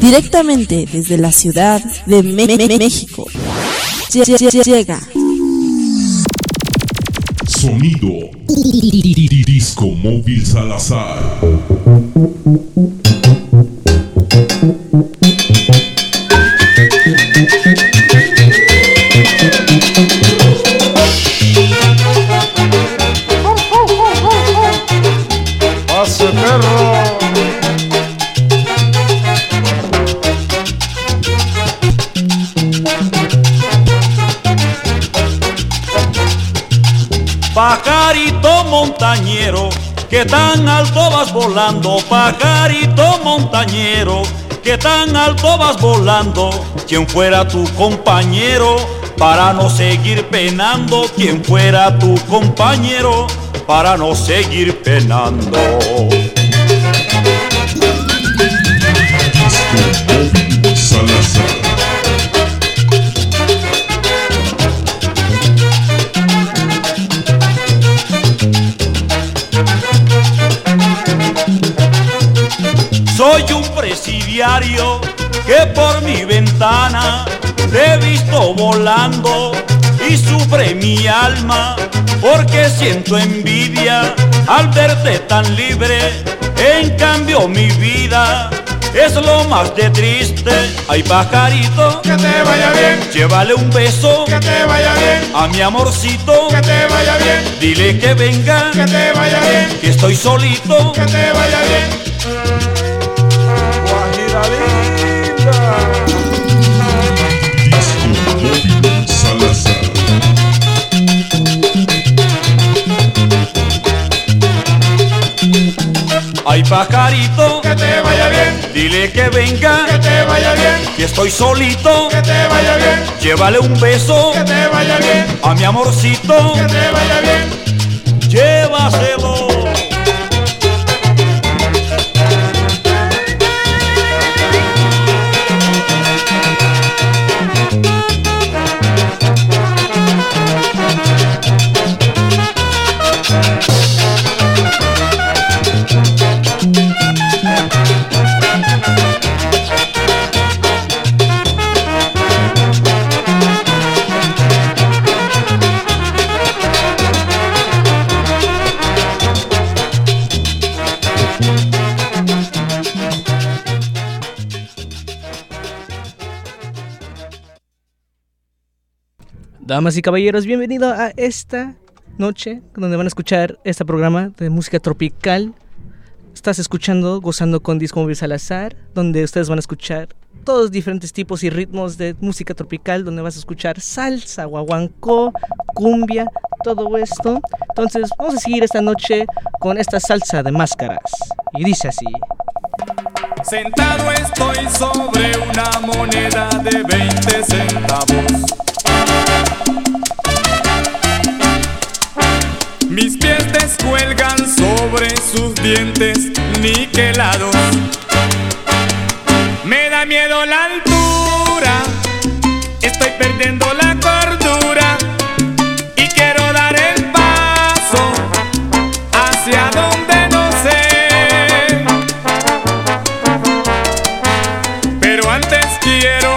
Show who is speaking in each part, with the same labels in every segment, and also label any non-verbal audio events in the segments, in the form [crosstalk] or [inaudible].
Speaker 1: Directamente desde la ciudad de México. Llega.
Speaker 2: Sonido Disco Móvil Salazar.
Speaker 3: Que tan alto vas volando, pajarito montañero, que tan alto vas volando, quien fuera tu compañero, para no seguir penando, quien fuera tu compañero, para no seguir penando. Ventana te he visto volando y sufre mi alma porque siento envidia al verte tan libre. En cambio mi vida es lo más de triste. Ay pajarito,
Speaker 4: Que te vaya bien,
Speaker 3: llévale un beso
Speaker 4: que te vaya bien,
Speaker 3: a mi amorcito.
Speaker 4: que te vaya bien,
Speaker 3: Dile que venga,
Speaker 4: que te vaya bien,
Speaker 3: que estoy solito.
Speaker 4: que te vaya bien.
Speaker 3: Ay pajarito,
Speaker 4: Que te vaya bien,
Speaker 3: dile que venga,
Speaker 4: que te vaya bien,
Speaker 3: que estoy solito.
Speaker 4: que te vaya bien,
Speaker 3: Llévale un beso
Speaker 4: que te vaya bien,
Speaker 3: a mi amorcito.
Speaker 4: que te vaya bien.
Speaker 3: Llévaselo.
Speaker 5: Damas y caballeros, bienvenido a esta noche donde van a escuchar este programa de música tropical. Estás escuchando Gozando con Disco Móvil Salazar, donde ustedes van a escuchar todos diferentes tipos y ritmos de música tropical, donde vas a escuchar salsa, guaguancó, cumbia, todo esto. Entonces, vamos a seguir esta noche con esta salsa de máscaras. Y dice así.
Speaker 6: Sentado estoy sobre una moneda de 20 centavos. Mis pies descuelgan sobre sus dientes niquelados. Me da miedo la altura, estoy perdiendo la cordura y quiero dar el paso hacia donde no sé. Pero antes quiero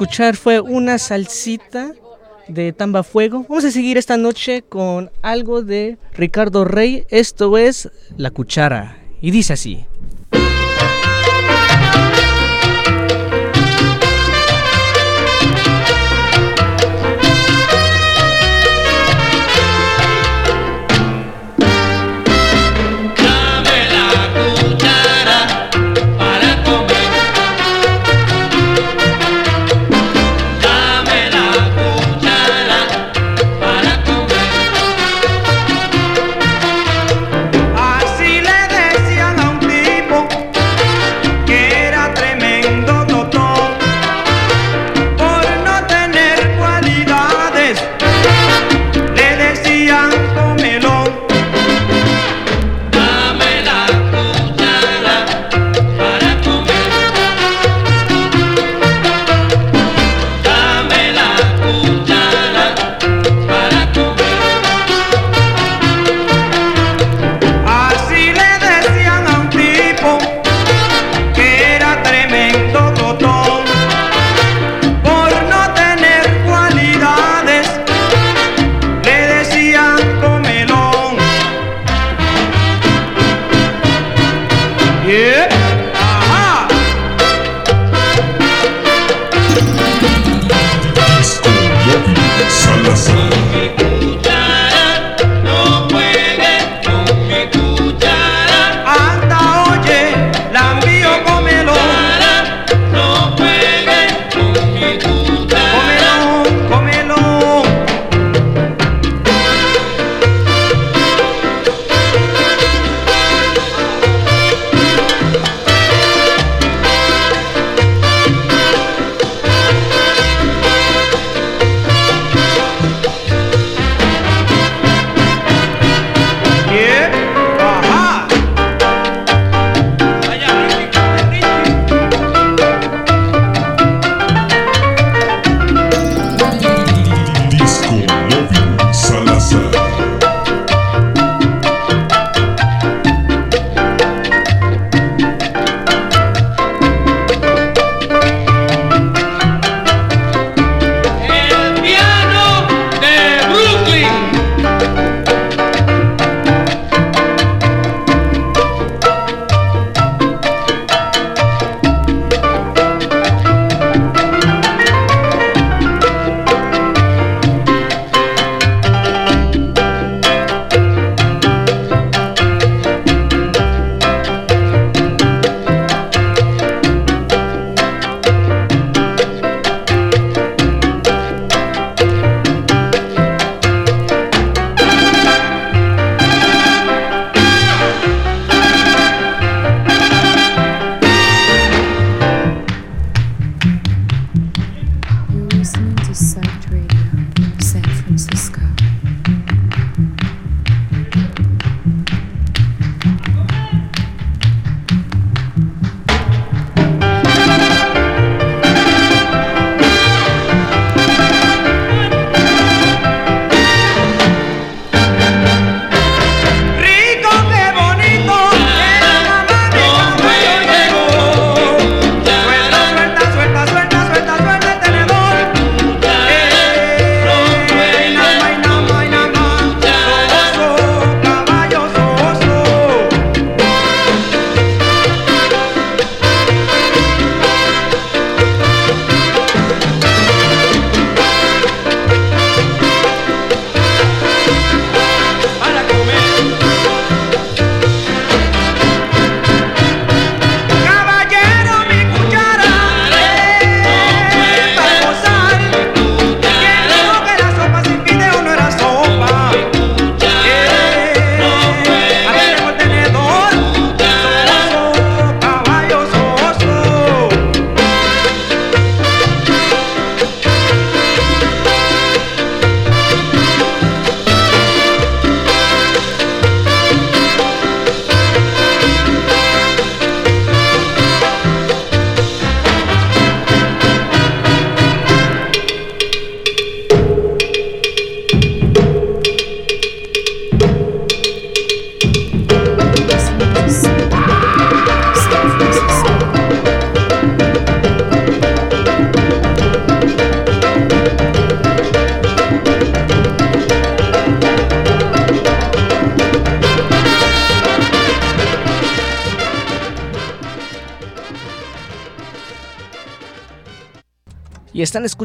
Speaker 5: escuchar fue una salsita de Tamba Fuego. Vamos a seguir esta noche con algo de Ricardo Rey. Esto es La Cuchara. Y dice así.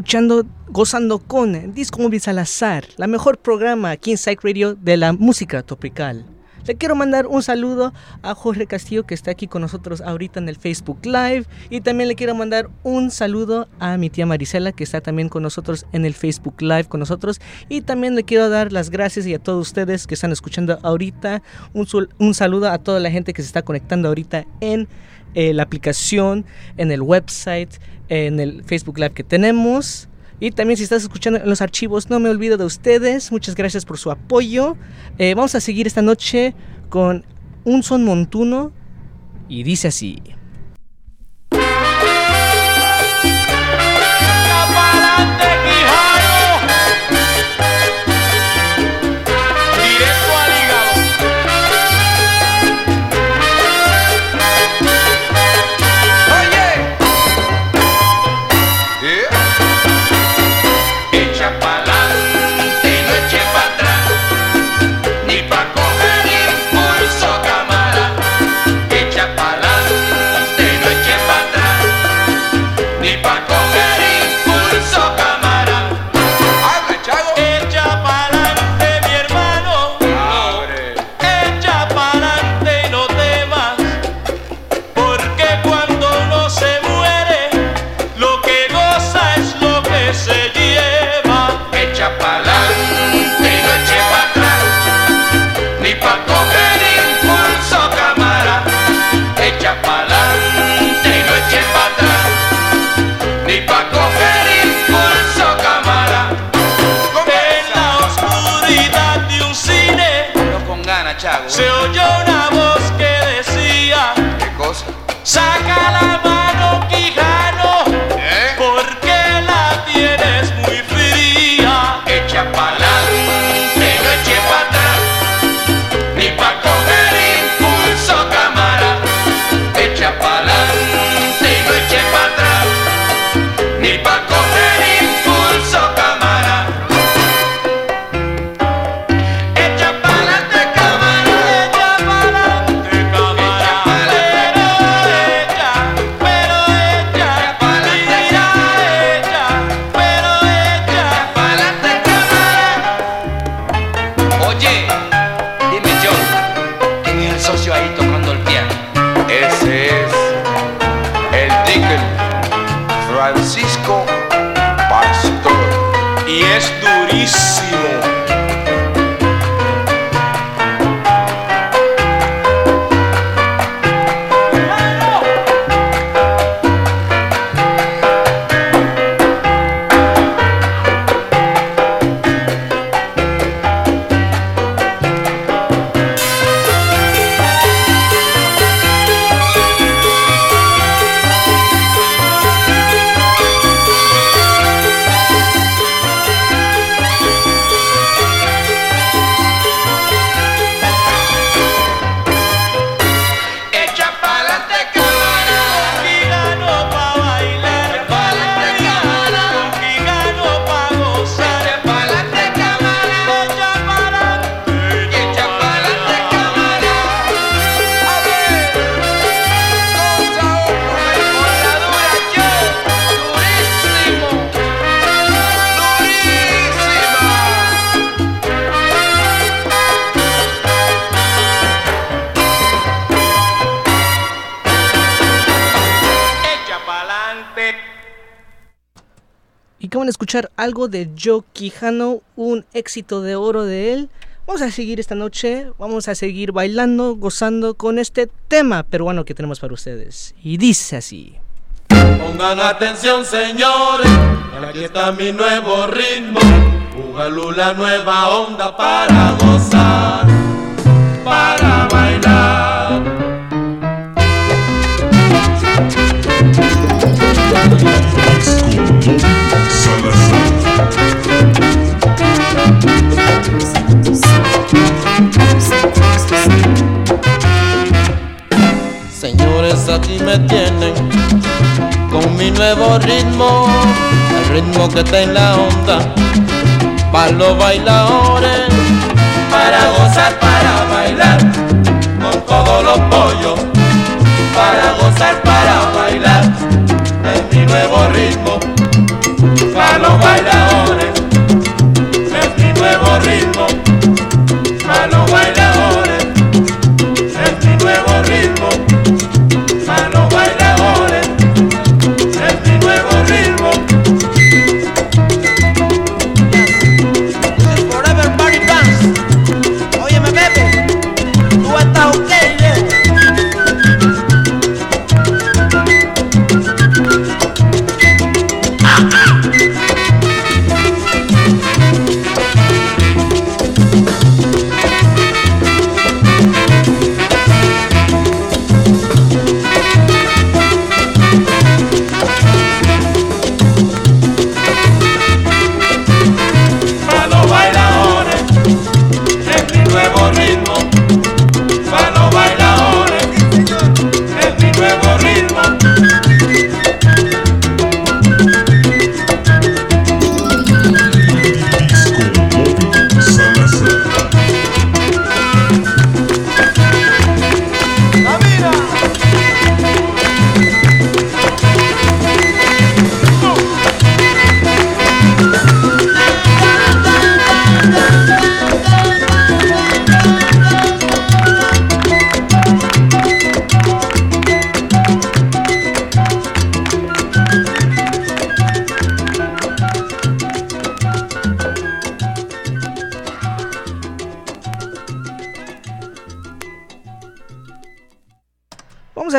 Speaker 7: Escuchando Gozando con Disco Móvil Salazar, la mejor programa aquí en Psych Radio de la música tropical. Le quiero mandar un saludo a Jorge Castillo que está aquí con nosotros ahorita en el Facebook Live. Y también le quiero mandar un saludo a mi tía Marisela que está también con nosotros en el Facebook Live con nosotros. Y también le quiero dar las gracias y a todos ustedes que están escuchando ahorita. Un, un saludo a toda la gente que se está conectando ahorita en eh, la aplicación, en el website, en el Facebook Live que tenemos. Y también si estás escuchando en los archivos, no me olvido de ustedes. Muchas gracias por su apoyo. Eh, vamos a seguir esta noche con un son montuno y dice así. Algo de Joe Quijano, un éxito de oro de él. Vamos a seguir esta noche, vamos a seguir bailando, gozando con este tema peruano que tenemos para ustedes. Y dice así.
Speaker 8: Pongan atención señores, aquí está mi nuevo ritmo, Bugalú la nueva onda para gozar, para bailar. Me tienen con mi nuevo ritmo, el ritmo que está en la onda, para los bailadores,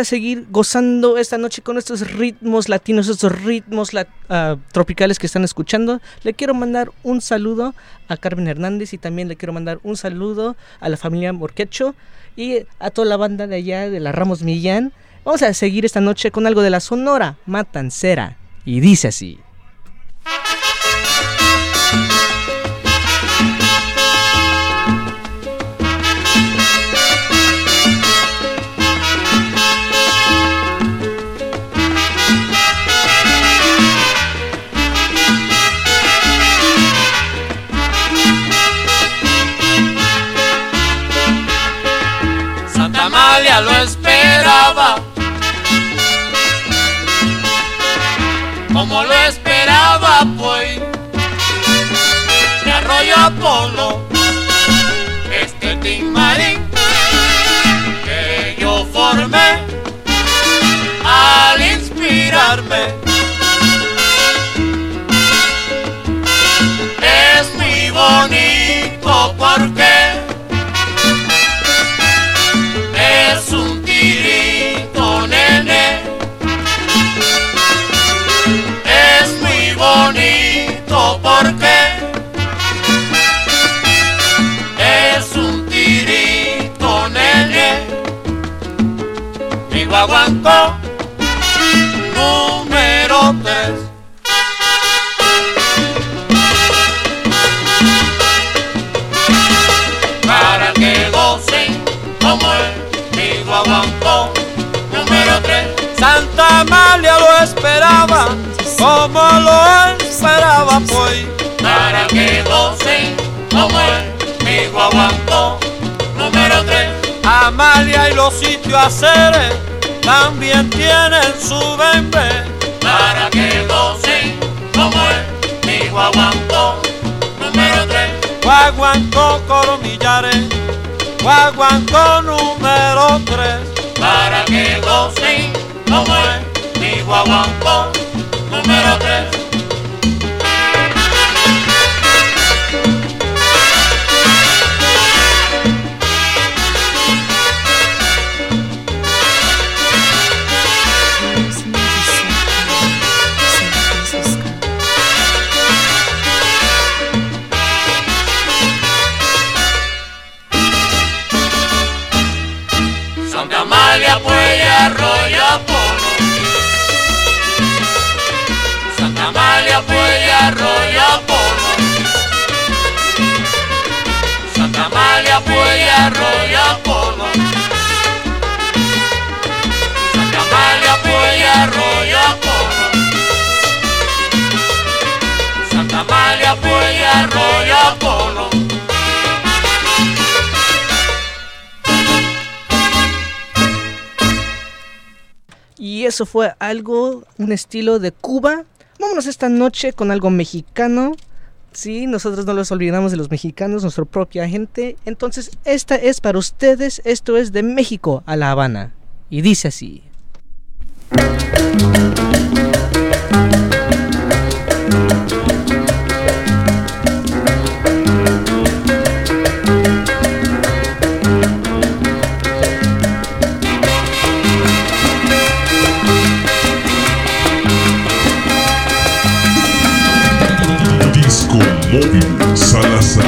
Speaker 5: seguir gozando esta noche con estos ritmos latinos, estos ritmos ah, tropicales que están escuchando. Le quiero mandar un saludo a Carmen Hernández y también le quiero mandar un saludo a la familia Morquecho y a toda la banda de allá de la Ramos Millán. Vamos a seguir esta noche con algo de la Sonora Matancera. Y dice así.
Speaker 7: Apolo, este Tim Marín que yo formé al inspirarme. Es muy bonito porque guaguancó número tres. Para que gocen como el mi guaguancó número 3. Santa Amalia lo esperaba, como lo esperaba pues. Para que gocen como el mi guaguancó número 3. Amalia y los sitios a hacer también tienen su bembe. Para que gocen como el mi guaguancó número 3. Guaguancó coromillares Guaguancó número 3 Para que gocen como es mi guaguancó número 3
Speaker 5: Y eso fue algo, un estilo de Cuba. Vámonos esta noche con algo mexicano. Sí, nosotros no los olvidamos de los mexicanos, nuestra propia gente. Entonces, esta es para ustedes, esto es de México a La Habana. Y dice así.
Speaker 2: Móvil Salazar.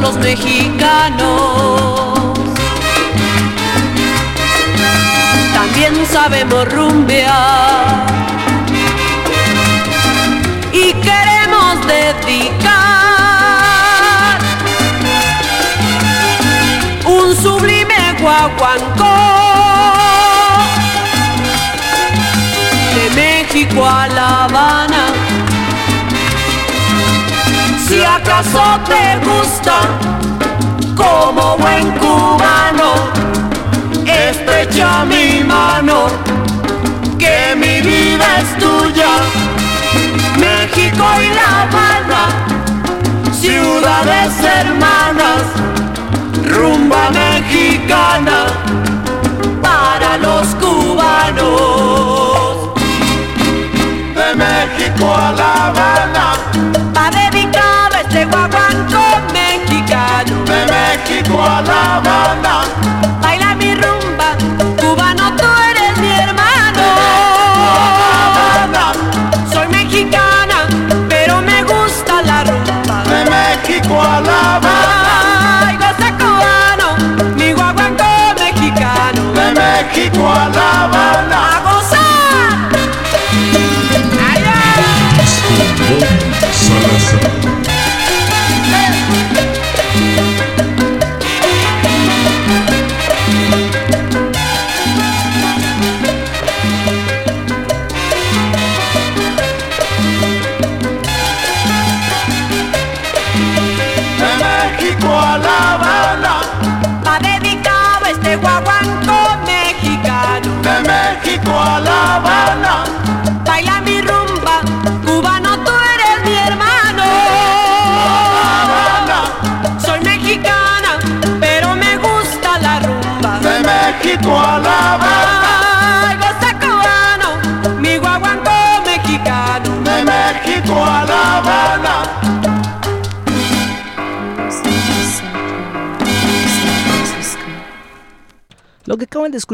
Speaker 9: Los mexicanos sabemos rumbear y queremos dedicar un sublime guaguancó de México a La Habana. Si acaso te gusta, como buen cubano, estrecha mi mano, que mi vida es tuya. México
Speaker 10: y La Habana, ciudades hermanas, rumba mexicana para los cubanos.
Speaker 9: De México a La Habana,
Speaker 10: Va dedicado este guaguanco mexicano.
Speaker 9: de México a La Habana,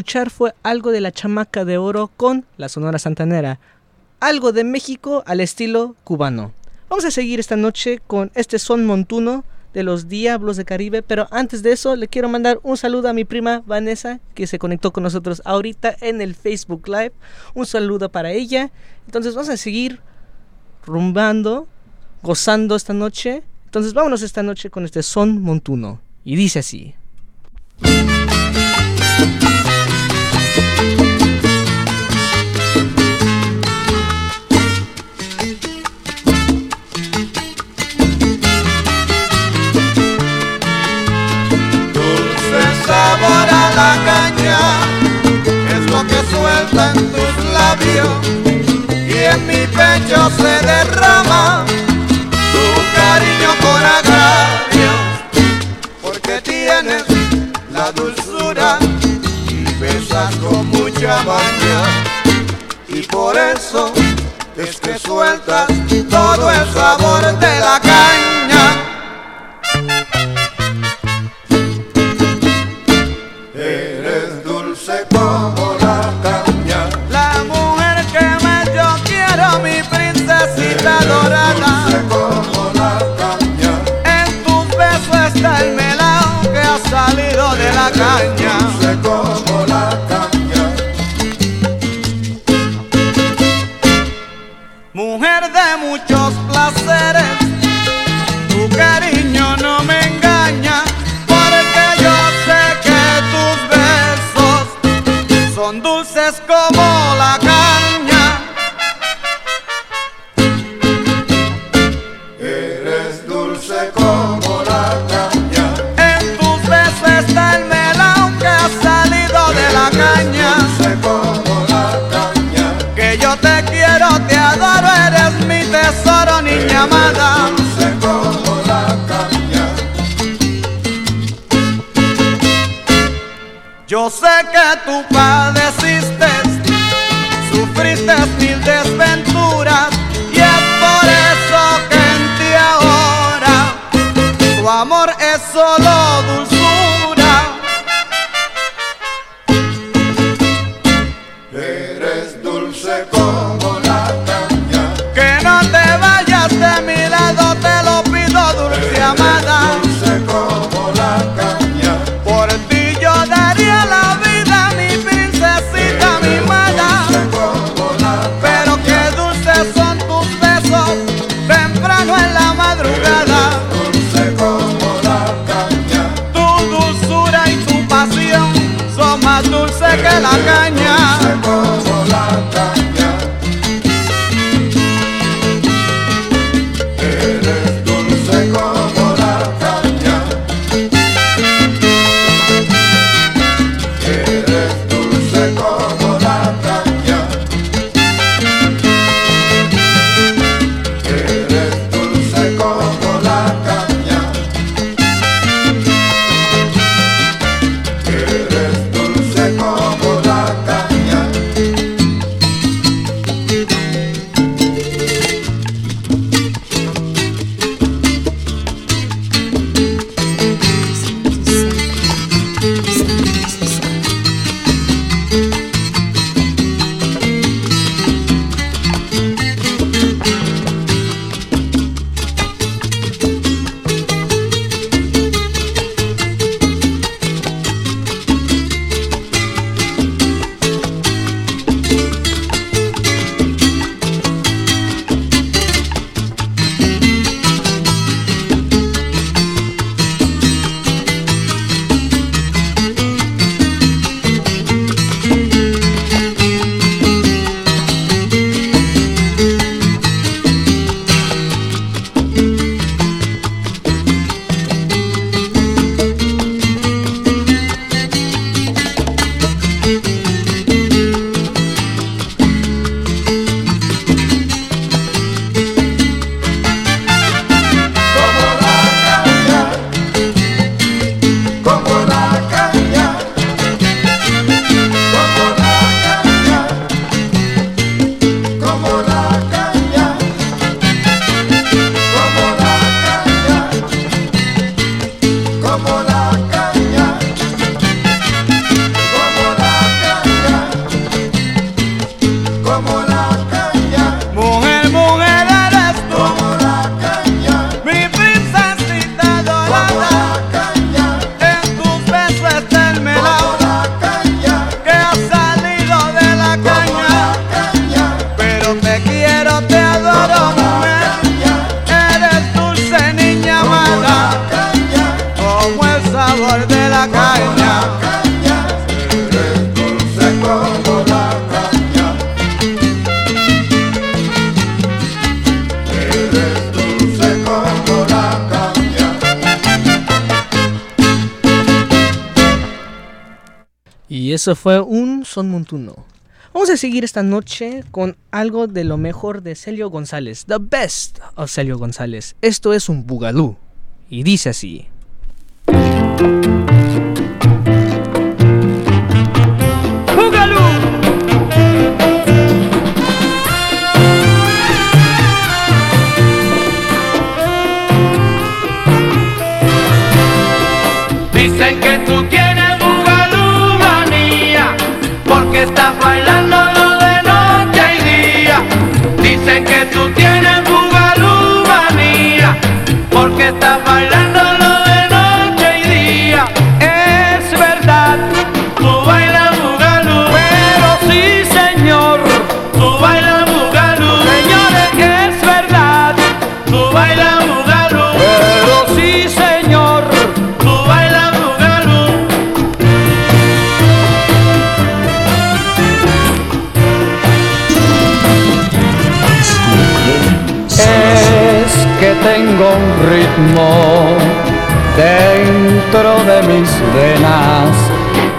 Speaker 5: fue algo de la chamaca de oro con la Sonora Santanera. Algo de México al estilo cubano. Vamos a seguir esta noche con este son montuno de los Diablos de Caribe, pero antes de eso le quiero mandar un saludo a mi prima Vanessa que se conectó con nosotros ahorita en el Facebook Live. Un saludo para ella. Entonces vamos a seguir rumbando, gozando esta noche. Entonces vámonos esta noche con este son montuno. Y dice así.
Speaker 11: La caña es lo que suelta en tus labios y en mi pecho se derrama tu cariño con agravio porque tienes la dulzura y besas con mucha maña y por eso es que sueltas todo el sabor de la son dulces como la caña. Eres dulce como la caña. En tus besos está el melao que ha salido de la caña. Dulce como la caña. Que yo te quiero, te adoro, eres mi tesoro, niña amada. Dulce como la caña. Yo sé que tú padeciste,
Speaker 5: eso fue un son montuno. Vamos a seguir esta noche con algo de lo mejor de Celio González. The best of Celio González. Esto es un bugalú. Y dice así.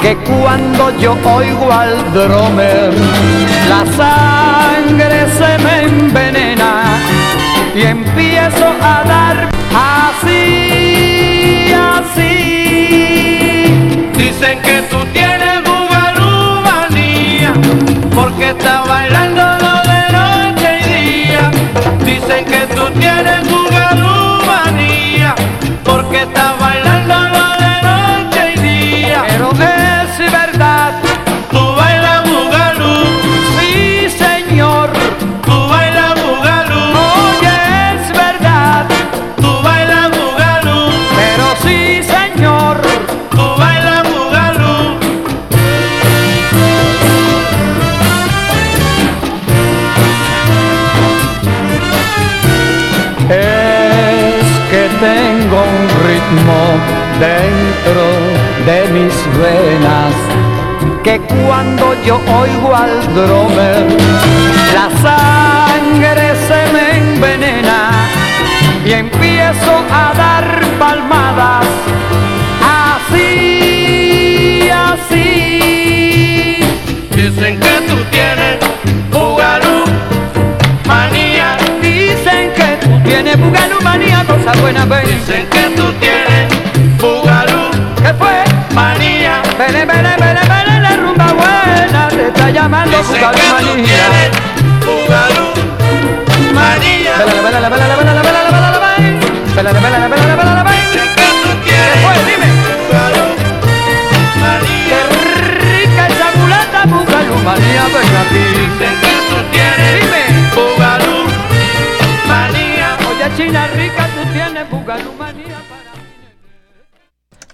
Speaker 12: Que
Speaker 11: cuando yo oigo al drummer la sangre se me envenena y empiezo a dar así, así.
Speaker 12: Dicen que tú tienes bugalú manía, porque estás bailando de noche y día. Dicen que tú tienes
Speaker 11: dentro de mis venas que cuando yo oigo al drummer la sangre se me envenena y empiezo a dar palmadas así, así.
Speaker 12: Dicen que tú tienes bugalú manía.
Speaker 11: Dicen que tú tienes bugalú manía, cosa buena, ven.
Speaker 12: Dicen que tú tienes bugalú
Speaker 11: ¿Qué fue?
Speaker 12: manía.
Speaker 11: Vele, vele, vele, vele, la rumba buena te está llamando bugalú
Speaker 12: que tú
Speaker 11: manía.
Speaker 12: bugalú manía.
Speaker 11: Vele, vele, vele, vele, vele, vele, vele, vele, vele, vele. Vele, vele, vele,
Speaker 12: que bugalú manía,
Speaker 11: ven aquí.
Speaker 12: Dicen que tú tienes
Speaker 11: Dime.
Speaker 12: bugalú manía.
Speaker 11: Oye, china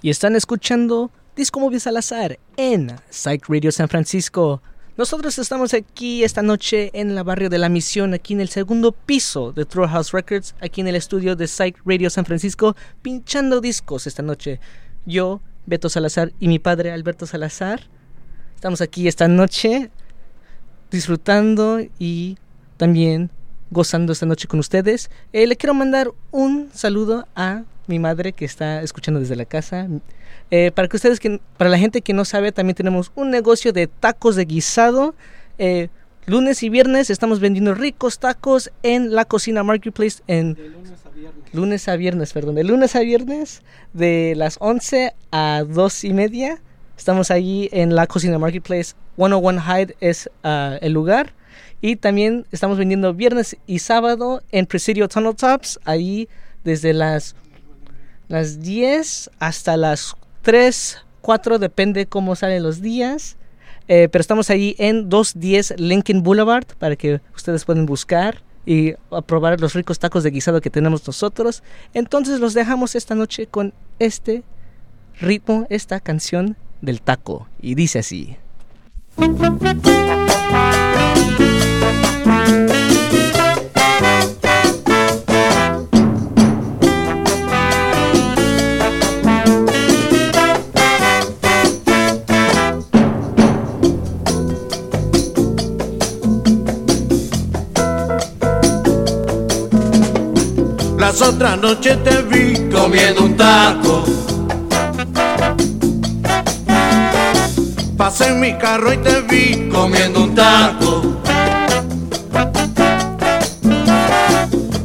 Speaker 5: Y están escuchando Disco Móvil Salazar en Psych Radio San Francisco. Nosotros estamos aquí esta noche en la barrio de la Misión, aquí en el segundo piso de True House Records, aquí en el estudio de Psych Radio San Francisco, pinchando discos esta noche. Yo, Beto Salazar y mi padre Alberto Salazar, estamos aquí esta noche disfrutando y también gozando esta noche con ustedes. Eh, le quiero mandar un saludo a mi madre que está escuchando desde la casa. Eh, para que ustedes, que, para la gente que no sabe, también tenemos un negocio de tacos de guisado. Eh, lunes y viernes estamos vendiendo ricos tacos en la cocina Marketplace en lunes a viernes, perdón, de lunes a viernes de las 11 a 2 y media. Estamos allí en la cocina Marketplace. 101 Hyde es ah, el lugar. Y también estamos vendiendo viernes y sábado en Presidio Tunnel Tops. Ahí desde las, las 10 hasta las 3, 4, depende cómo salen los días. Eh, pero estamos ahí en 210 Lincoln Boulevard para que ustedes puedan buscar y probar los ricos tacos de guisado que tenemos nosotros. Entonces los dejamos esta noche con este ritmo, esta canción del taco. Y dice así.
Speaker 8: Las otras noches te vi comiendo un taco. Pasé en mi carro y te vi comiendo un taco.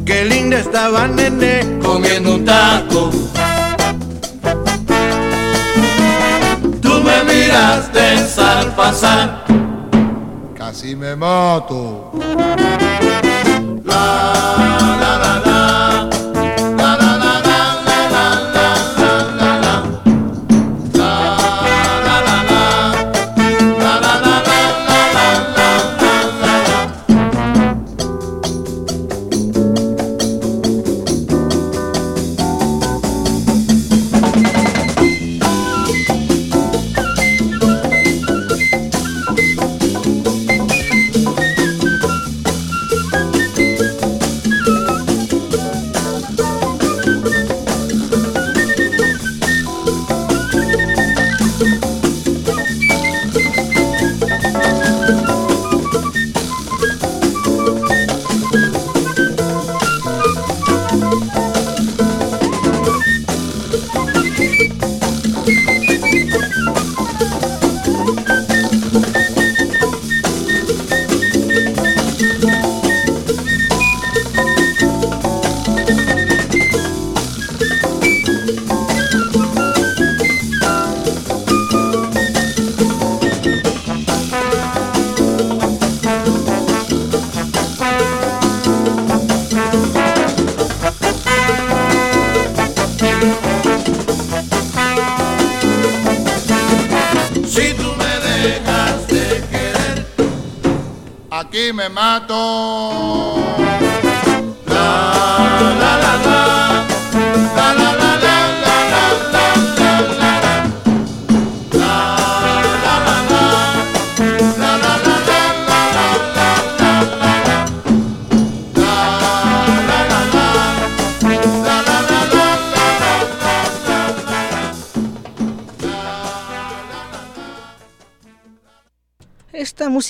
Speaker 8: Qué linda estaba nene comiendo un taco. Tú me miraste al pasar.
Speaker 13: Casi me mato.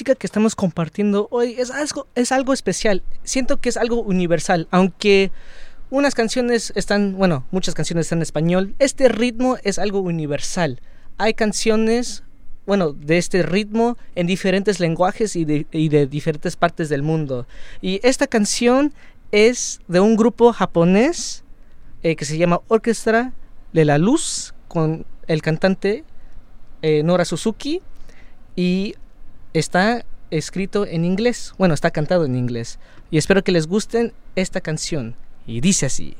Speaker 5: Música que estamos compartiendo hoy es algo, es algo especial. Siento que es algo universal, aunque unas canciones están, bueno, muchas canciones están en español. Este ritmo es algo universal. Hay canciones, bueno, de este ritmo en diferentes lenguajes y de, y de diferentes partes del mundo. Y esta canción es de un grupo japonés eh, que se llama Orquestra de la Luz con el cantante eh, Nora Suzuki y está escrito en inglés. Bueno, está cantado en inglés. Y espero que les gusten esta canción. Y dice así.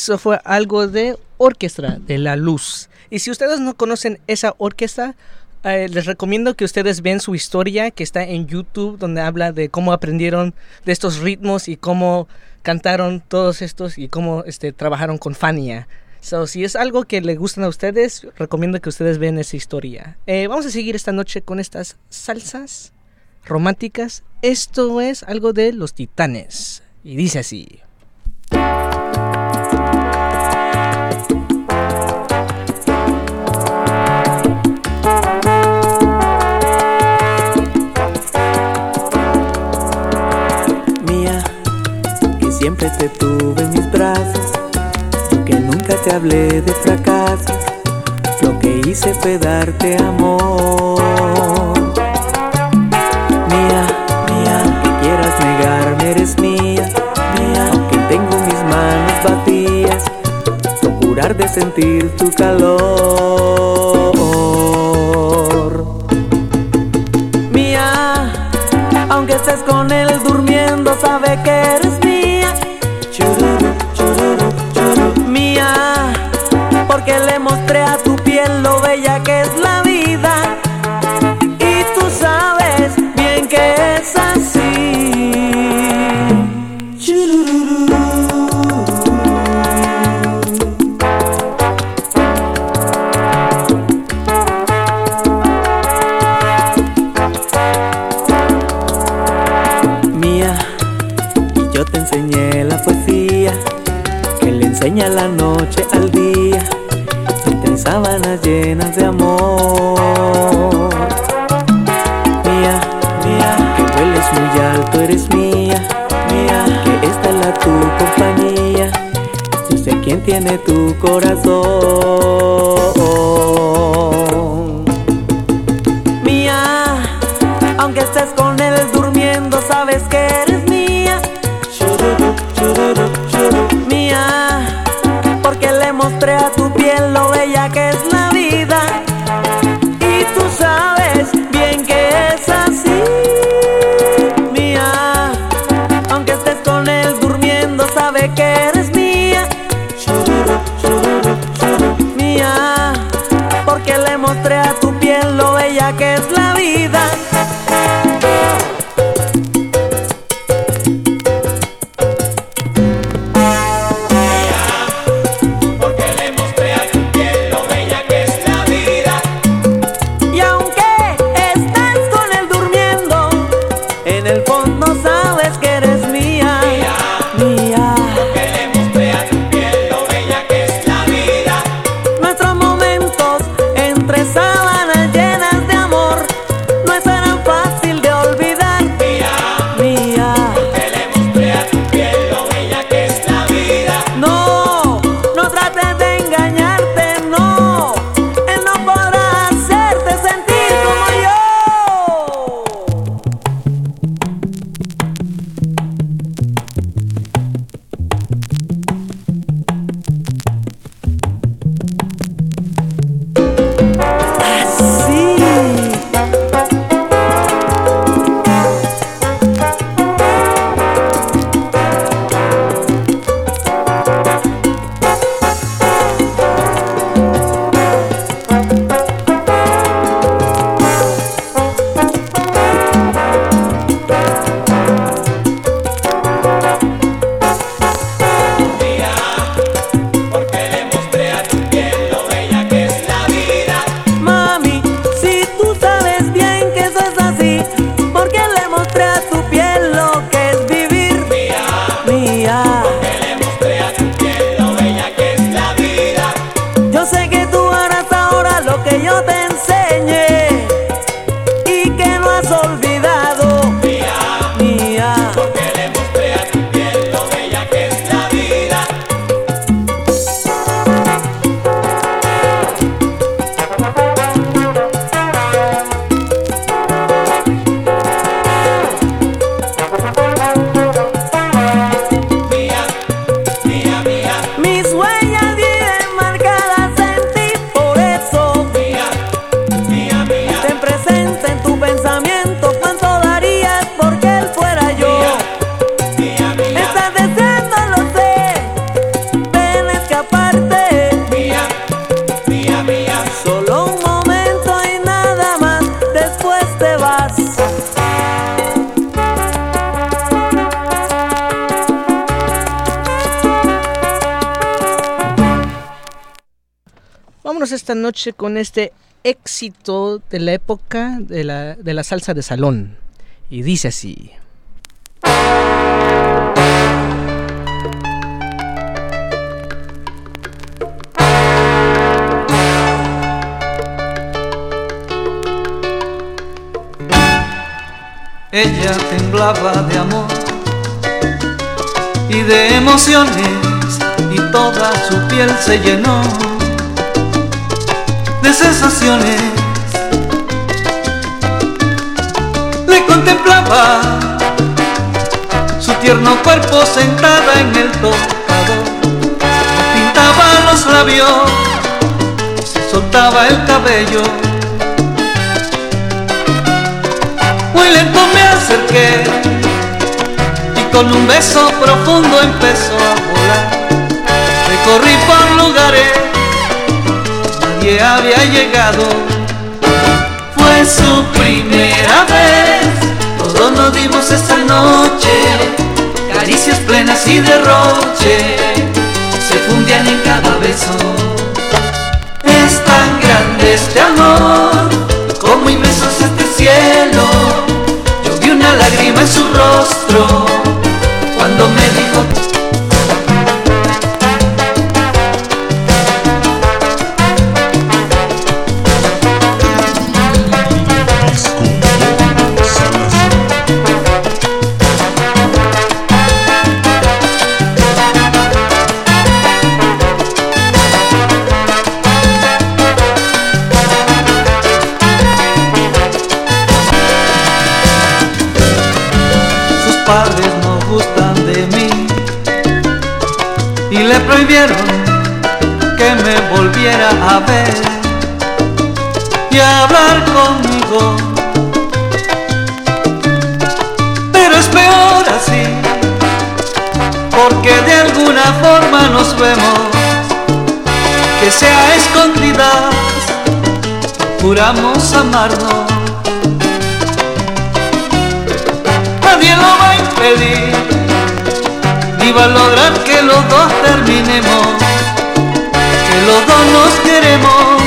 Speaker 5: Eso fue algo de Orquestra de la Luz. Y si ustedes no conocen esa orquesta, eh, les recomiendo que ustedes vean su historia que está en YouTube, donde habla de cómo aprendieron de estos ritmos y cómo cantaron todos estos y cómo este, trabajaron con Fania. So, si es algo que le gustan a ustedes, recomiendo que ustedes vean esa historia. Eh, vamos a seguir esta noche con estas salsas románticas. Esto es algo de los titanes. Y dice así.
Speaker 14: Siempre te tuve en mis brazos, que nunca te hablé de fracasos, lo que hice fue darte amor. Mía, mía, que quieras negarme eres mía, mía, que tengo mis manos vacías, procurar de sentir tu calor. Porque le mostré a tu piel lo bella que es la vida. Y tú sabes bien que es así. Churururu. mía sábanas llenas de amor. Mía mía que hueles muy alto eres mía. Mía que esta es la tu compañía. Yo sé quién tiene tu corazón
Speaker 5: noche con este éxito de la época de la, de la salsa de salón. Y dice así.
Speaker 15: Ella temblaba de amor y de emociones y toda su piel se llenó de sensaciones. Le contemplaba su tierno cuerpo sentada en el tocador. Pintaba los labios, soltaba el cabello. Muy lento me acerqué y con un beso profundo empezó a volar. Recorrí por lugares nadie había llegado. Fue su primera vez, todos nos dimos esa noche, caricias plenas y derroche, se fundían en cada beso. Es tan grande este amor, como inmenso es este cielo. Yo vi una lágrima en su rostro cuando me dijo padres no gustan de mí y le prohibieron que me volviera a ver y a hablar conmigo. Pero es peor así, porque de alguna forma nos vemos, que sea escondidas, juramos amarnos. nadie lo va impedir, ni va a lograr que los dos terminemos, que los dos nos queremos,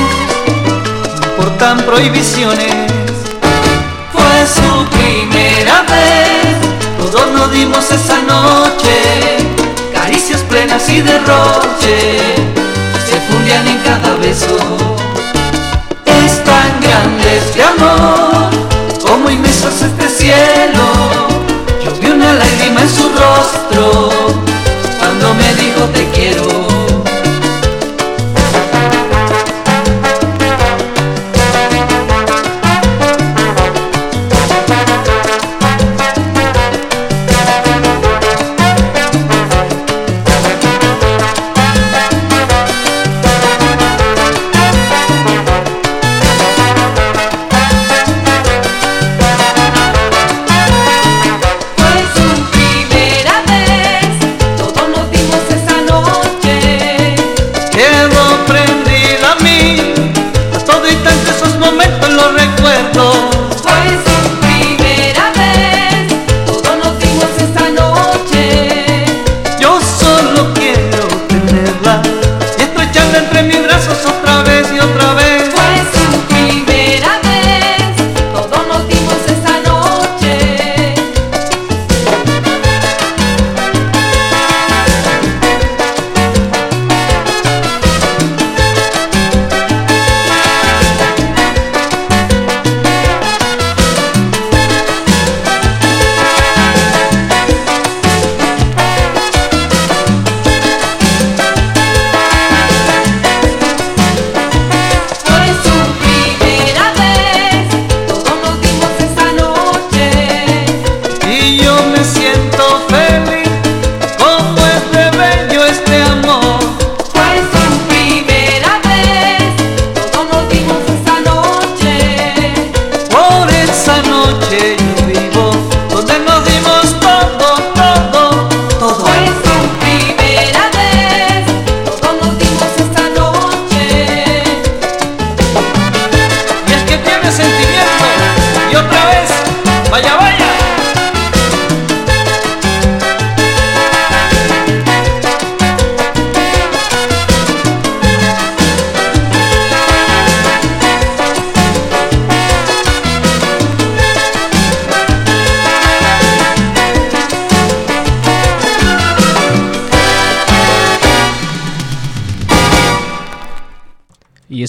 Speaker 15: no importan prohibiciones. Fue su primera vez, todos nos dimos esa noche, caricias plenas y derroche, se fundían en cada beso. Es tan grande este amor, como inmenso es este cielo. Una lágrima en su rostro cuando me dijo te quiero.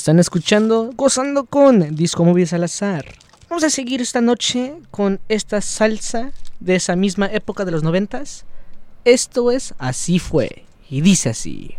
Speaker 9: Están escuchando Gozando con Disco Móvil Salazar. Vamos a seguir esta noche con esta salsa de esa misma época de los noventas. Esto es Así fue y dice así.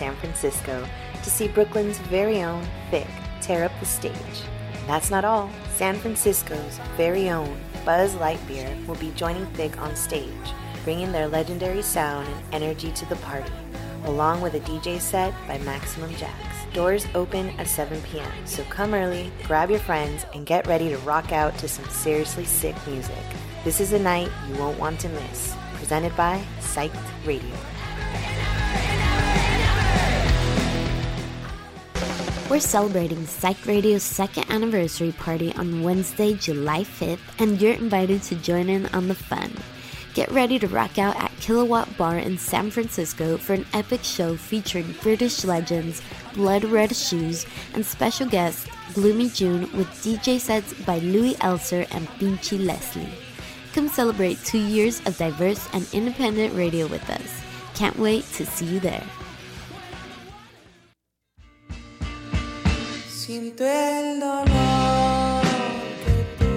Speaker 16: San Francisco to see Brooklyn's very own Vic tear up the stage. And that's not all. San Francisco's very own Buzz Lightyear will be joining Vic on stage, bringing their legendary sound and energy to the party, along with a DJ set by Maximum Jacks. Doors open at 7 p.m., so come early, grab your friends, and get ready to rock out to some seriously sick music. This is a night you won't want to miss. Presented by Psyched Radio.
Speaker 17: We're celebrating Psych Radio's second anniversary party on Wednesday, July 5th, and you're invited to join in on the fun. Get ready to rock out at Kilowatt Bar in San Francisco for an epic show featuring British legends, Blood Red Shoes, and special guest Gloomy June with DJ sets by Louis Elser and Pinchy Leslie. Come celebrate two years of diverse and independent radio with us. Can't wait to see you there.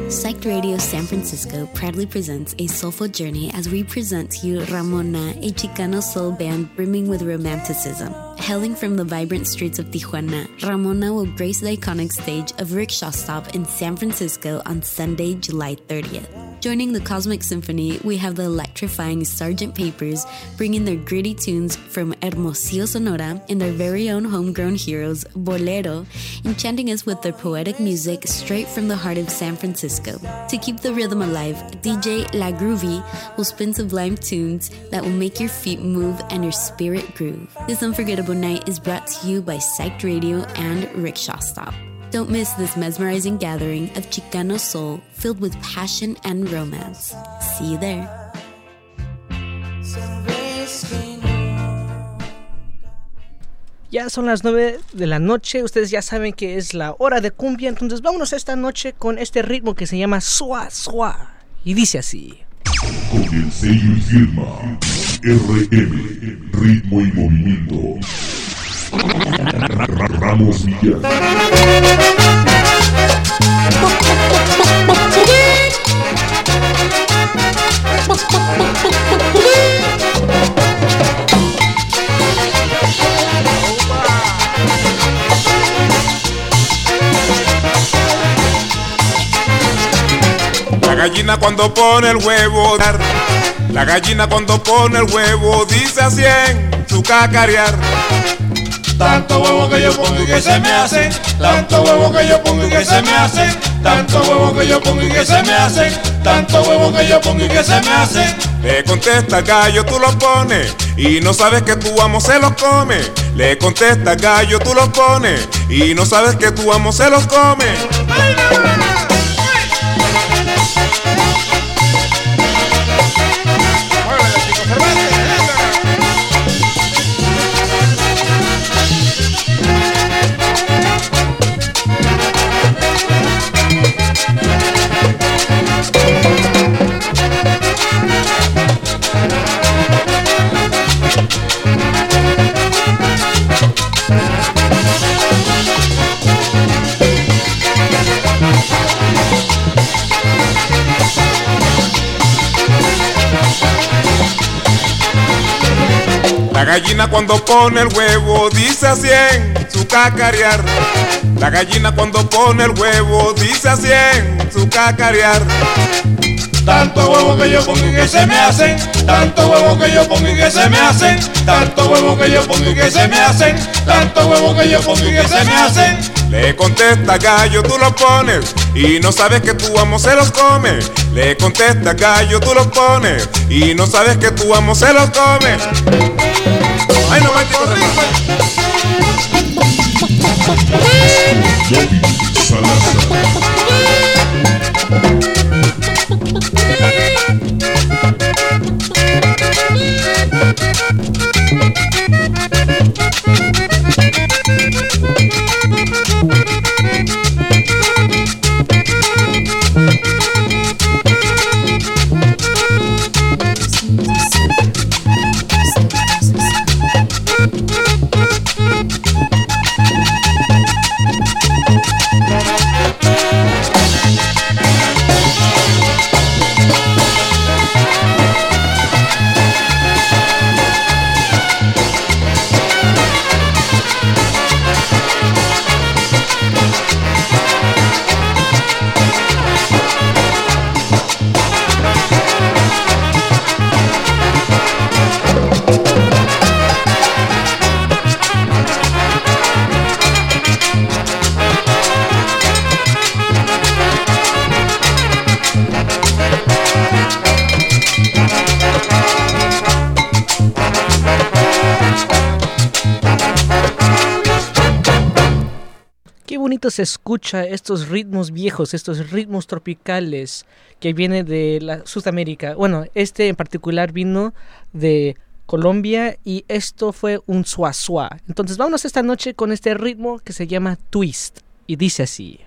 Speaker 17: Psyched Radio San Francisco proudly presents a soulful journey as we present to you Ramona, a Chicano soul band brimming with romanticism. Hailing from the vibrant streets of Tijuana, Ramona will grace the iconic stage of Rickshaw Stop in San Francisco on Sunday, July 30th. Joining the Cosmic Symphony, we have the electrifying Sgt. Papers bringing their gritty tunes from Hermosillo, Sonora, and their very own homegrown heroes, Bolero, enchanting us with their poetic music straight from the heart of San Francisco. To keep the rhythm alive, DJ La Groovy will spin sublime tunes that will make your feet move and your spirit groove. This unforgettable night is brought to you by Psyched Radio and Rickshaw Stop. Don't miss this mesmerizing gathering of Chicano soul filled with passion and romance. See you there.
Speaker 5: Ya son las 9 de la noche, ustedes ya saben que es la hora de cumbia, entonces vámonos esta noche con este ritmo que se llama Sua Sua. Y dice así.
Speaker 2: Con el sello y firma RM, ritmo y movimiento. Ramos.
Speaker 18: La gallina cuando pone el huevo, la gallina cuando pone el huevo dice así en su cacarear.
Speaker 19: Tanto huevo que yo pongo y que se me hace, tanto huevo que yo pongo y que se me hace, tanto huevo que yo pongo y que se me hace, tanto huevo que yo pongo y que se me hace.
Speaker 18: Le contesta gallo, tú los pones. Y no sabes que tu amo se los come. Le contesta gallo, tú los pones. Y no sabes que tu amo se los come. Gallina cuando pone el huevo dice así en su cacarear. La gallina cuando pone el huevo dice así en su cacarear.
Speaker 19: Tanto huevo que yo pongo y que se me hacen, tanto huevo que yo pongo y que se me hacen, tanto huevo que yo pongo y que se me hacen, tanto huevo que yo pongo y que se me hacen.
Speaker 18: Le contesta gallo, tú los pones y no sabes que tu amo se los come. Le contesta gallo, tú los pones y no sabes que tu amo se los come. Ahí no me
Speaker 5: tengo Bobby Salazar. Se escucha estos ritmos viejos, estos ritmos tropicales que vienen de la Sudamérica. Bueno, este en particular vino de Colombia y esto fue un suazua. Entonces vámonos esta noche con este ritmo que se llama twist y dice así.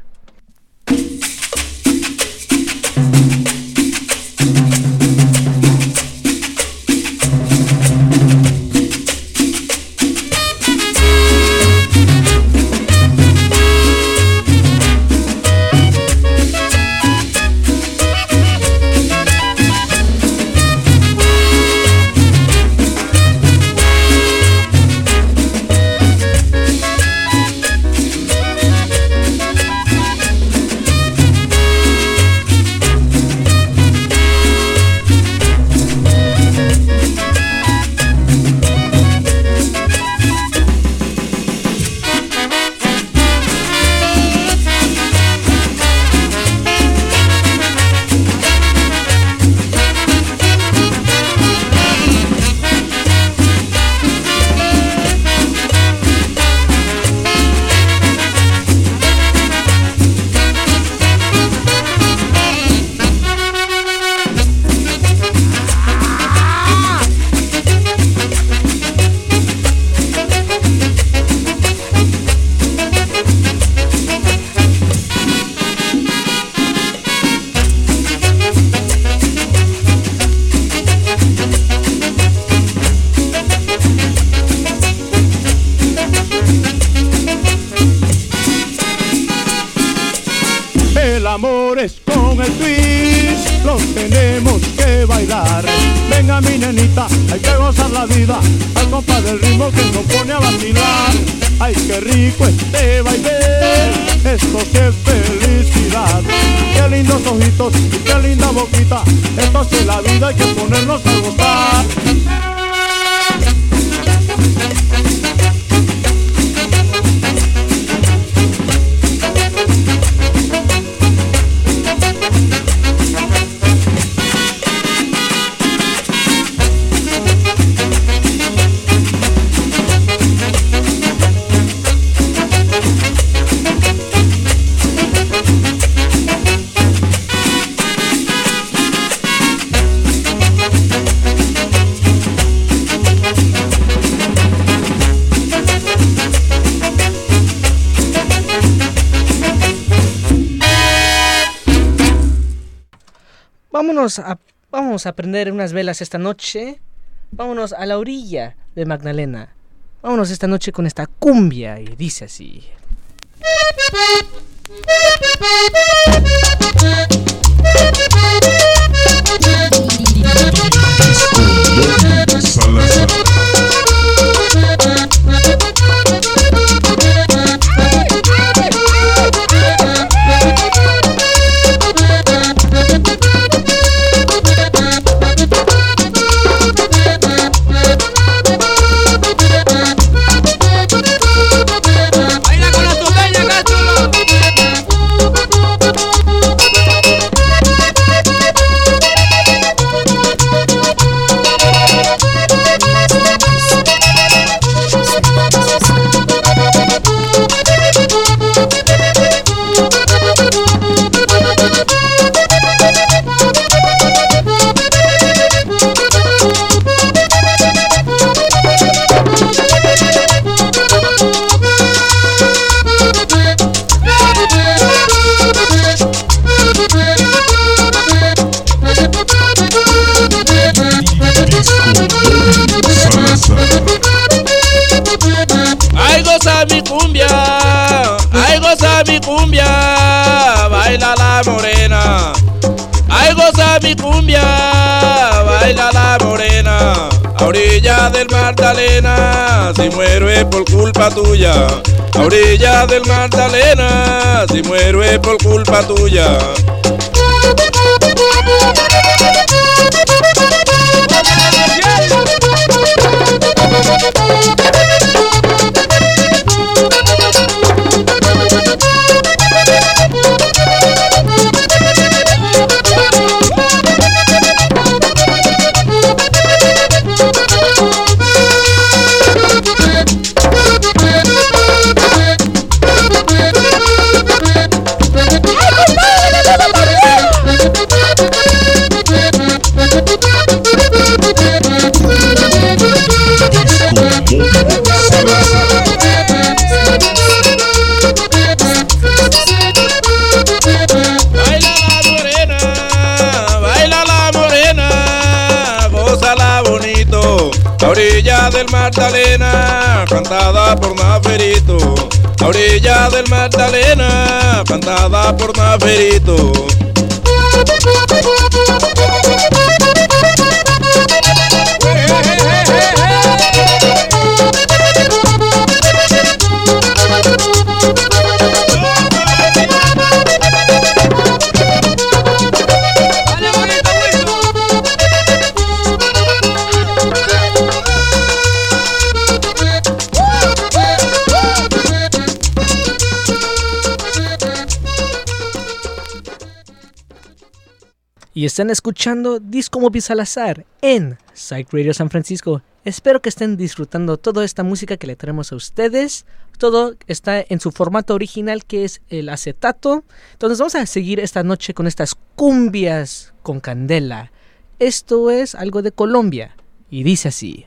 Speaker 20: A
Speaker 5: prender unas velas esta noche. Vámonos a la orilla de Magdalena. Vámonos esta noche con esta cumbia y dice así.
Speaker 21: Del Magdalena, si muero es por culpa tuya. A orilla del Magdalena, si muero es por culpa tuya.
Speaker 5: favorito. Están escuchando Disco Móvil Salazar en Psych Radio San Francisco. Espero que estén disfrutando toda esta música que le traemos a ustedes. Todo está en su formato original que es el acetato. Entonces vamos a seguir esta noche con estas cumbias con candela. Esto es algo de Colombia y dice así.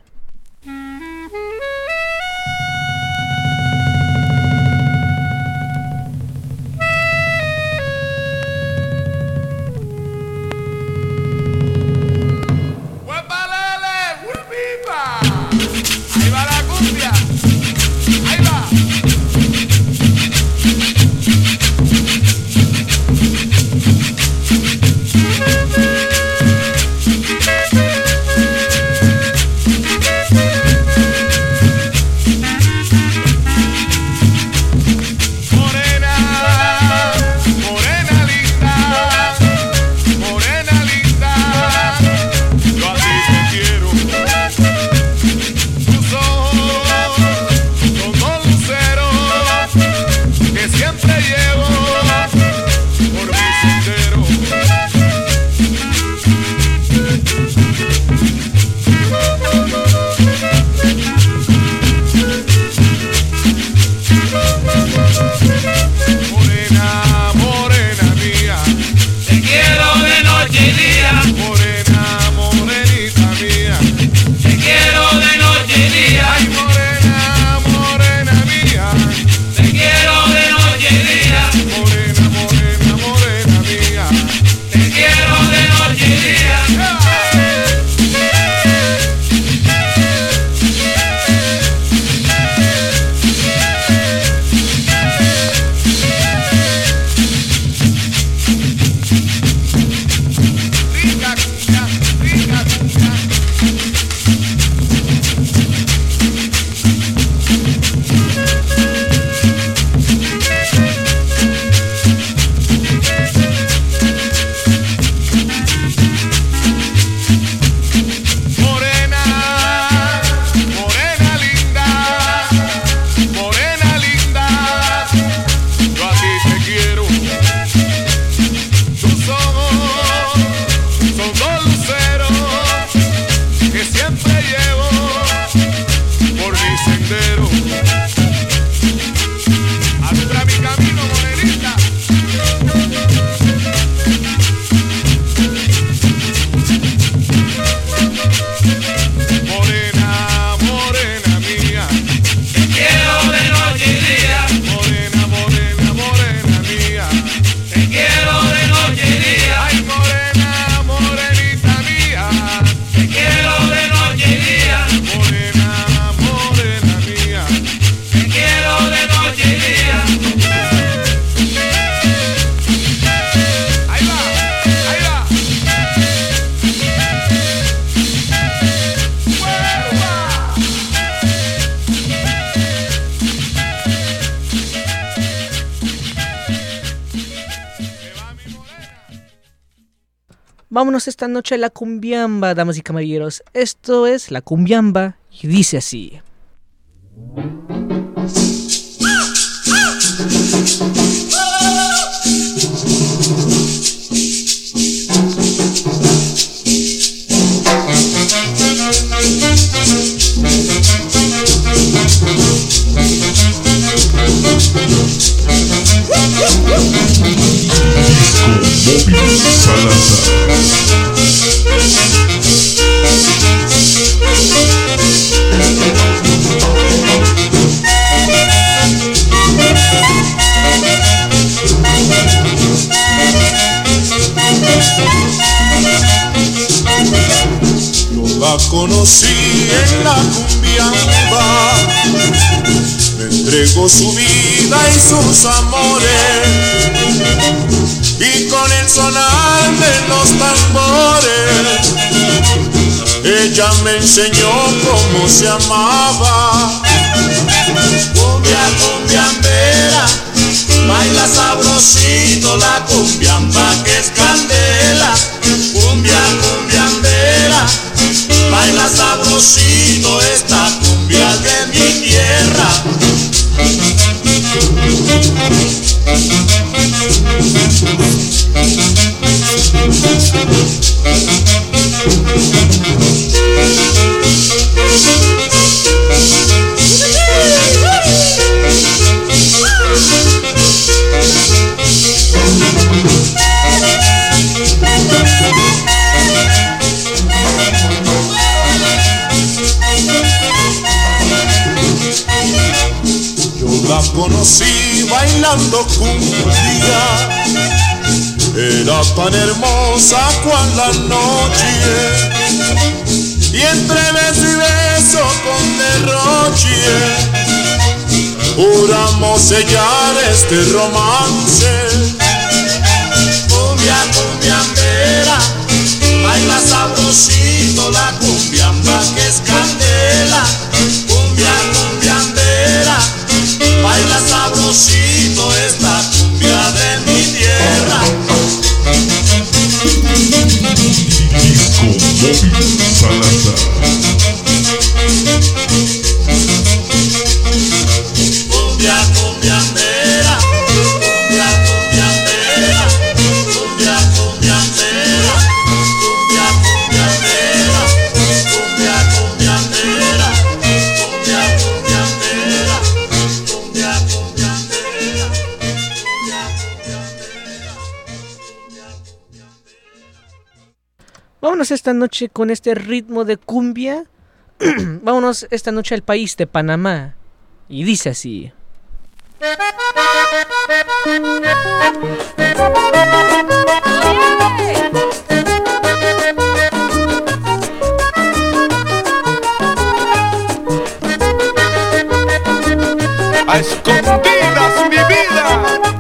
Speaker 5: Vámonos esta noche a la cumbiamba, damas y caballeros. Esto es la cumbiamba y dice así
Speaker 2: con Bobby Salazar.
Speaker 22: la conocí en la cumbiamba, me entregó su vida y sus amores y con el sonar de los tambores, ella me enseñó cómo se amaba.
Speaker 12: Cumbia, cumbiambera, baila sabrosito la cumbiamba que es candela. Cumbia, cumbiambera, baila sabrosito esta
Speaker 22: Yo la conocí bailando cumbia. Era tan hermosa cual la noche. Y entre beso y beso con derroche. Juramos sellar este romance.
Speaker 12: Cumbia, cumbiambera, baila sabrosito
Speaker 2: Disco Móvil Salazar.
Speaker 5: Esta noche con este ritmo de cumbia. [clears throat] Vámonos esta noche al país de Panamá. Y dice así.
Speaker 22: A escondidas mi vida.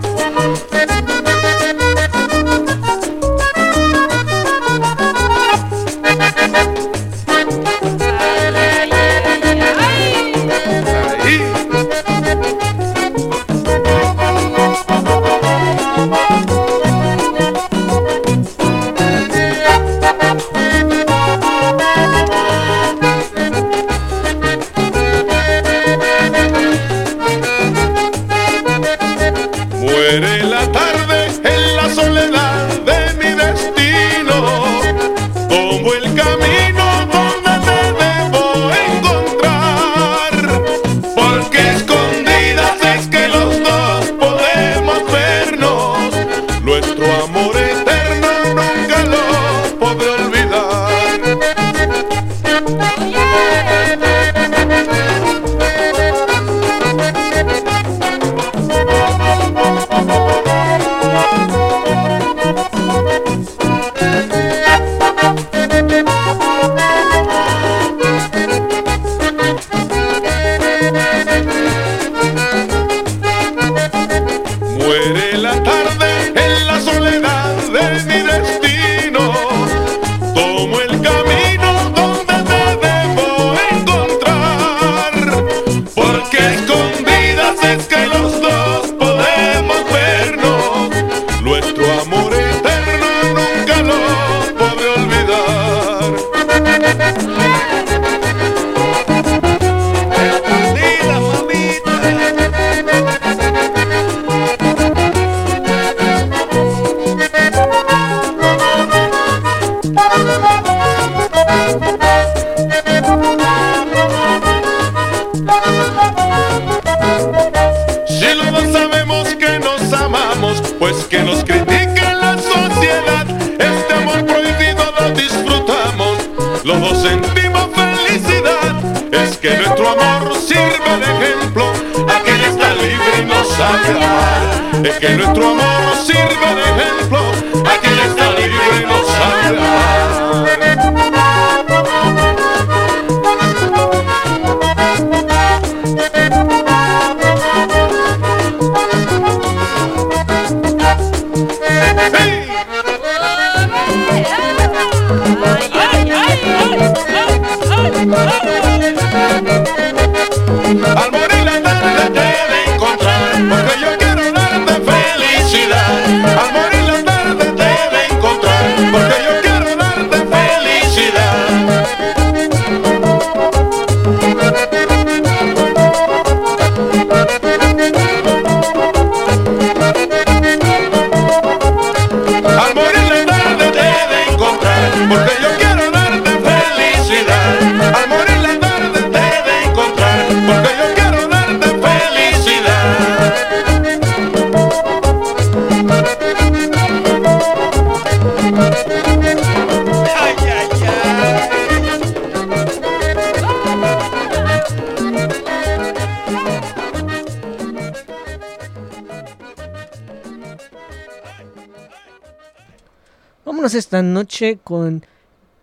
Speaker 5: Esta noche con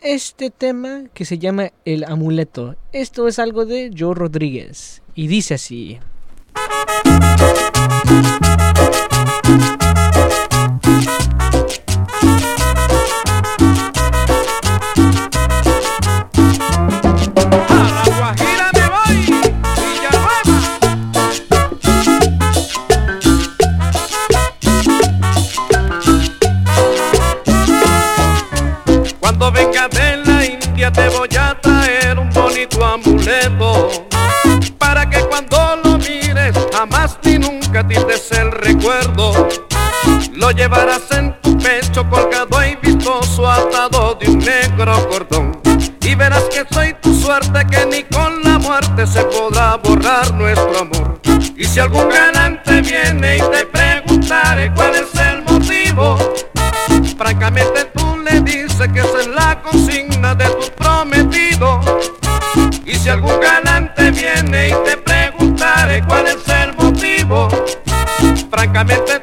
Speaker 5: este tema que se llama El Amuleto. Esto es algo de Joe Rodríguez y dice así.
Speaker 23: te voy a traer un bonito amuleto para que cuando lo mires jamás ni nunca tires el recuerdo. Lo llevarás en tu pecho colgado y vistoso atado de un negro cordón. Y verás que soy tu suerte que ni con la muerte se podrá borrar nuestro amor. Y si algún algún galante viene y te preguntaré cuál es el motivo, francamente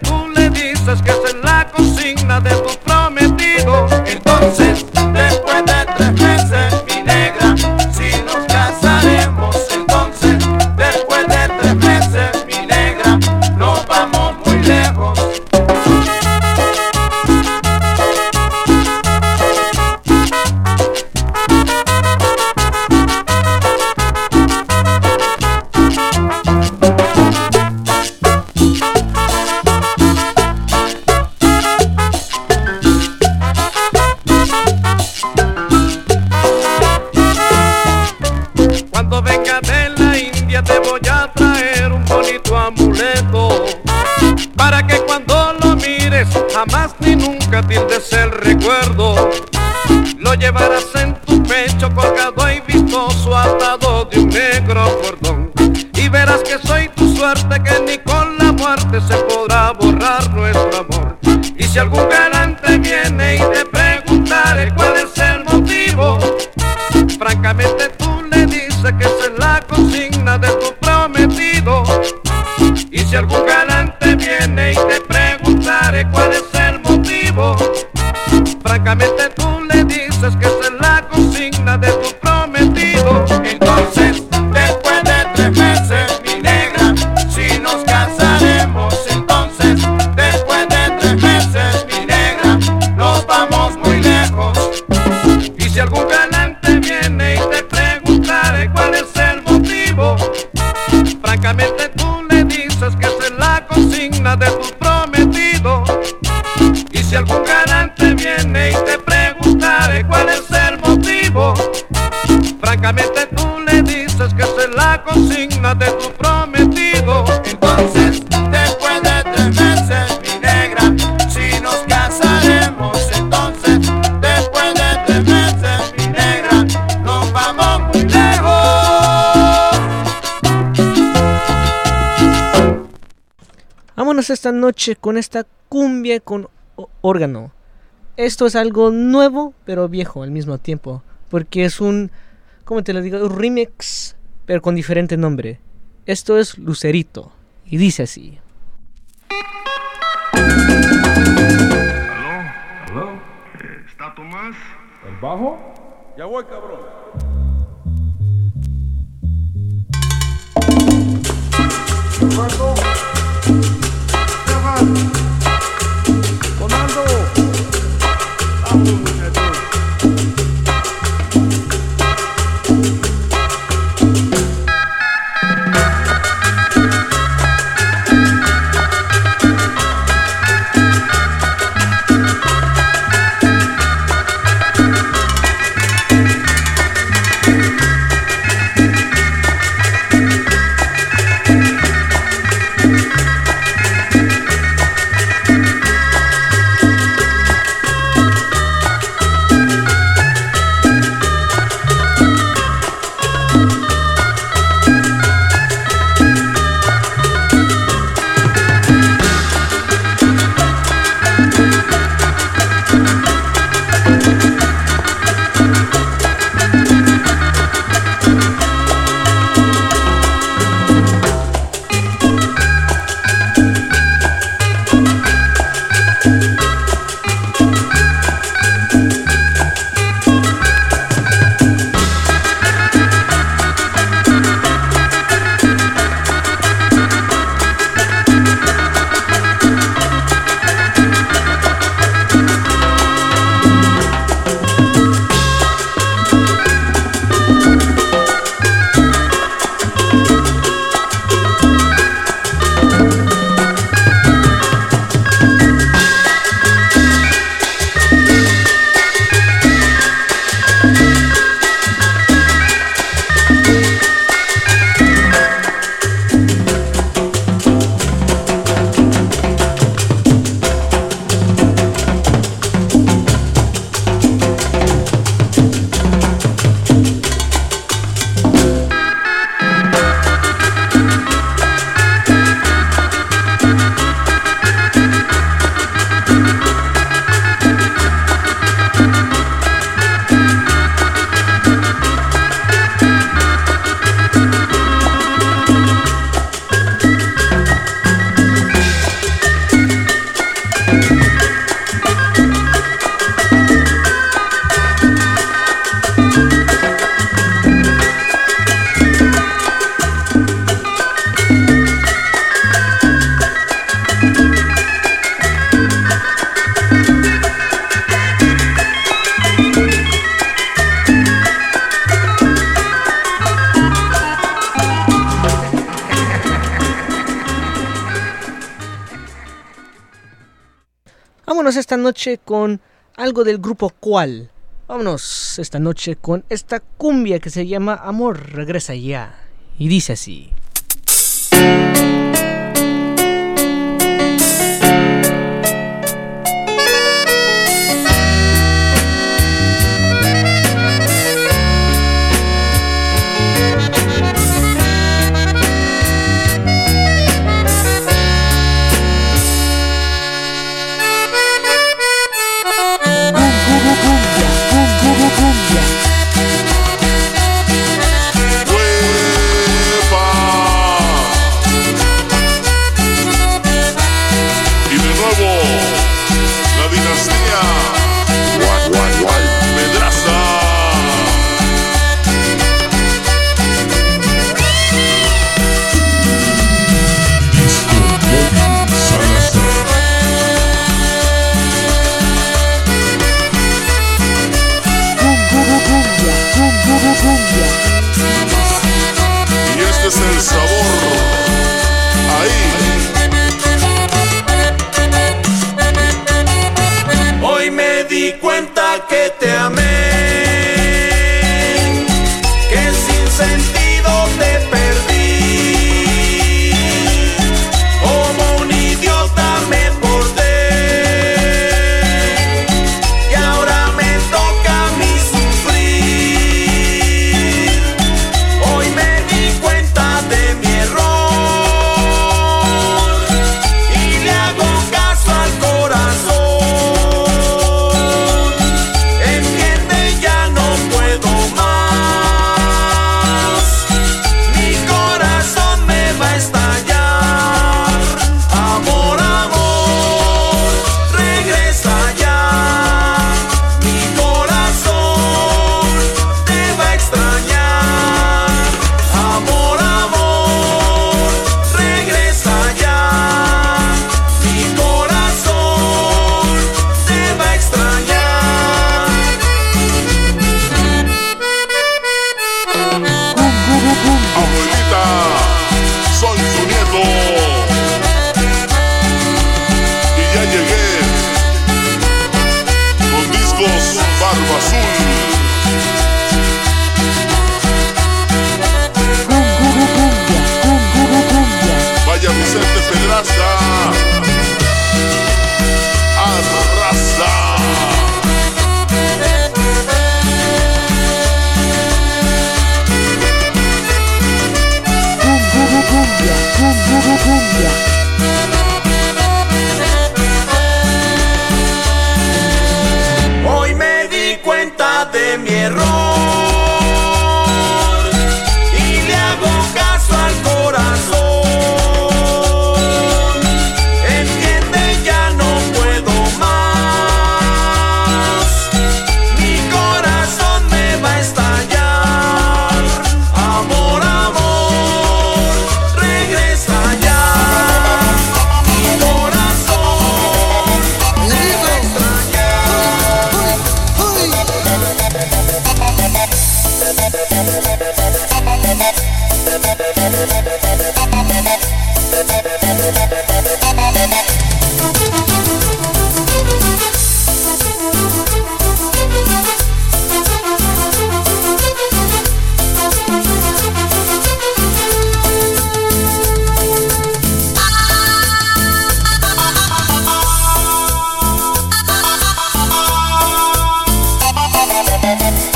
Speaker 5: Vámonos esta noche con esta cumbia con órgano. Esto es algo nuevo, pero viejo al mismo tiempo. Porque es un, ¿cómo te lo digo? Un remix, pero con diferente nombre. Esto es Lucerito. Y dice así.
Speaker 24: ¿Aló? ¿Aló? Eh, ¿Está Tomás? ¿El bajo? Ya voy, cabrón. Marco. Comando. Vamos.
Speaker 25: esta noche con algo del grupo Cual. Vámonos esta noche con esta cumbia que se llama Amor, regresa ya. Y dice así. that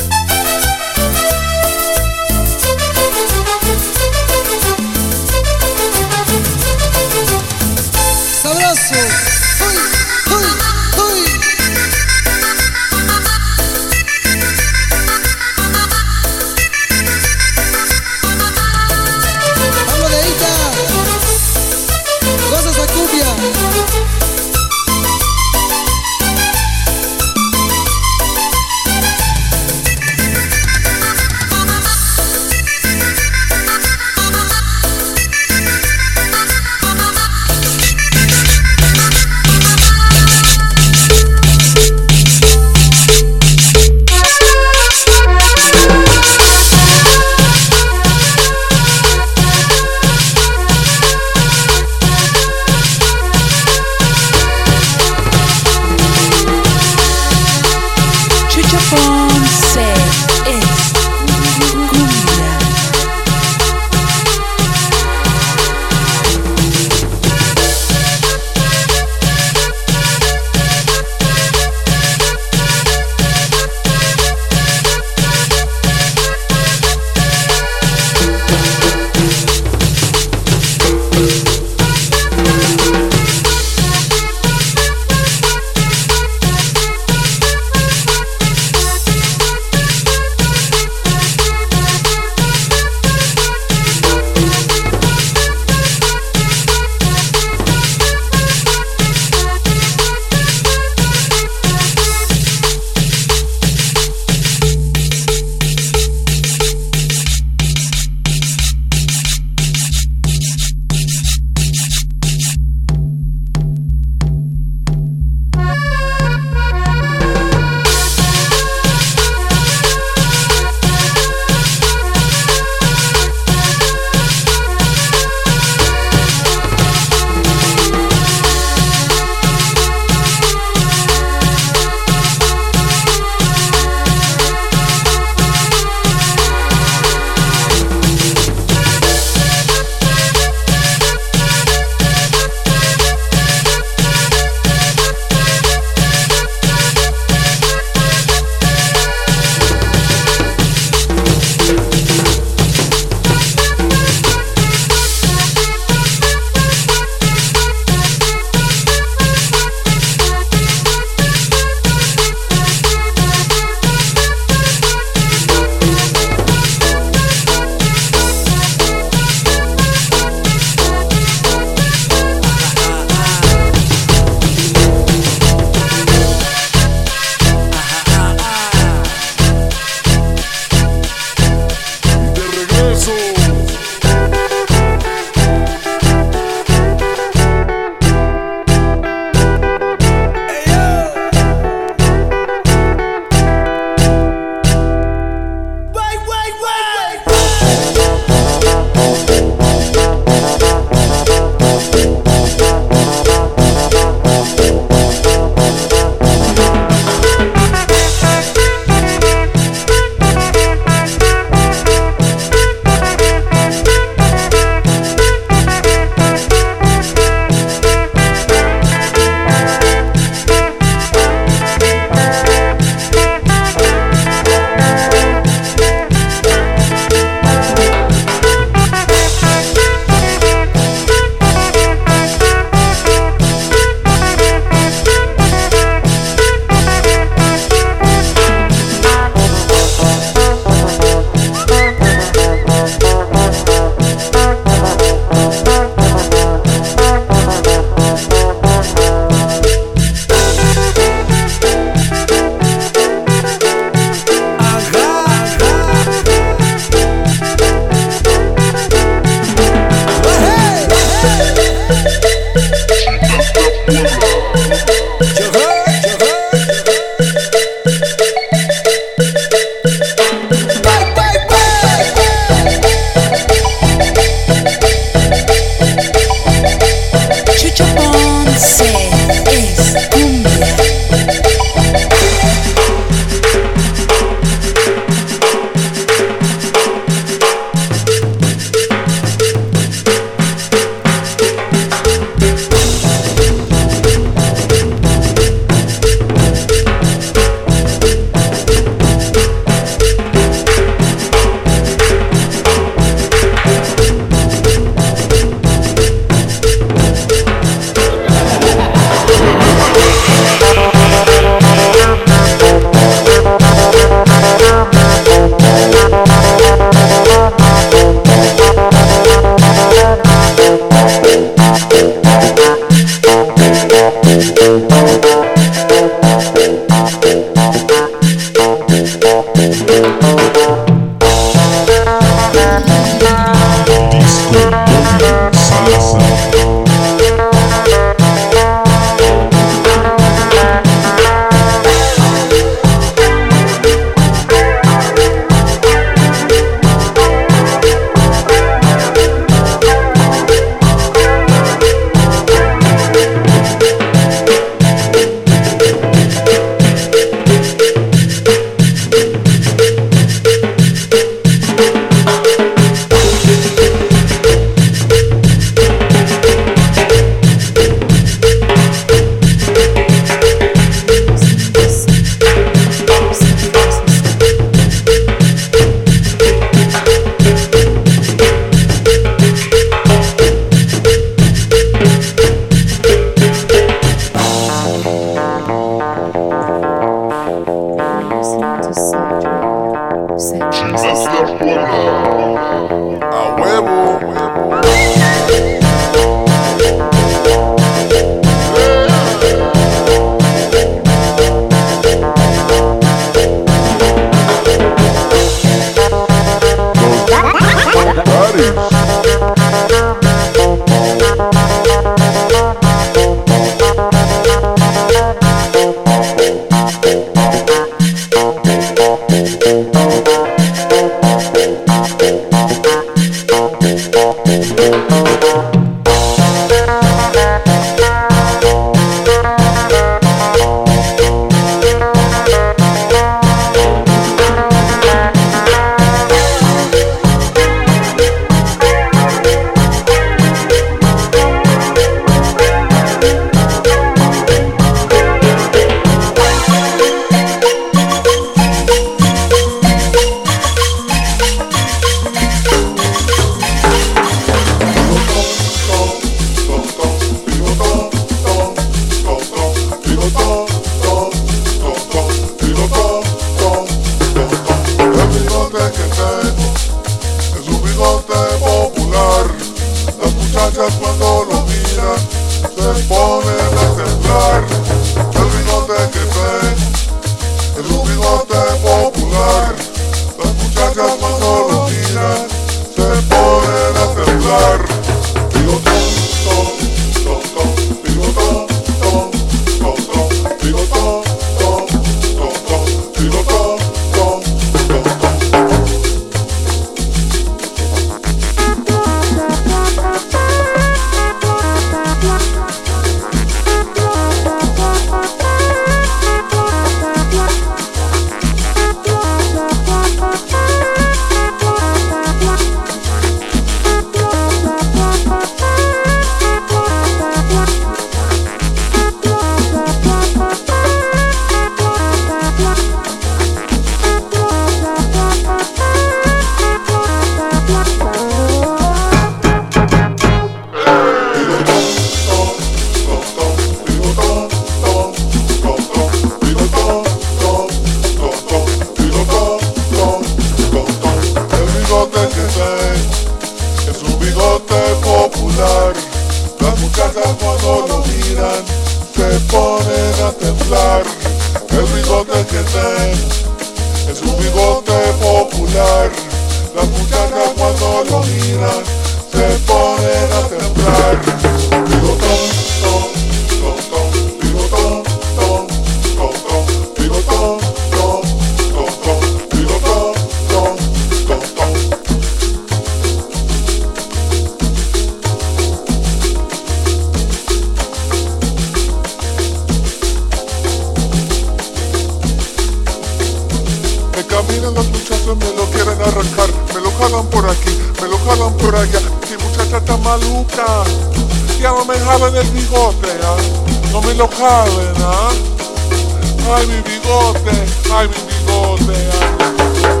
Speaker 25: Ay, mi bigote, ay, mi bigote, ay. Bigotón,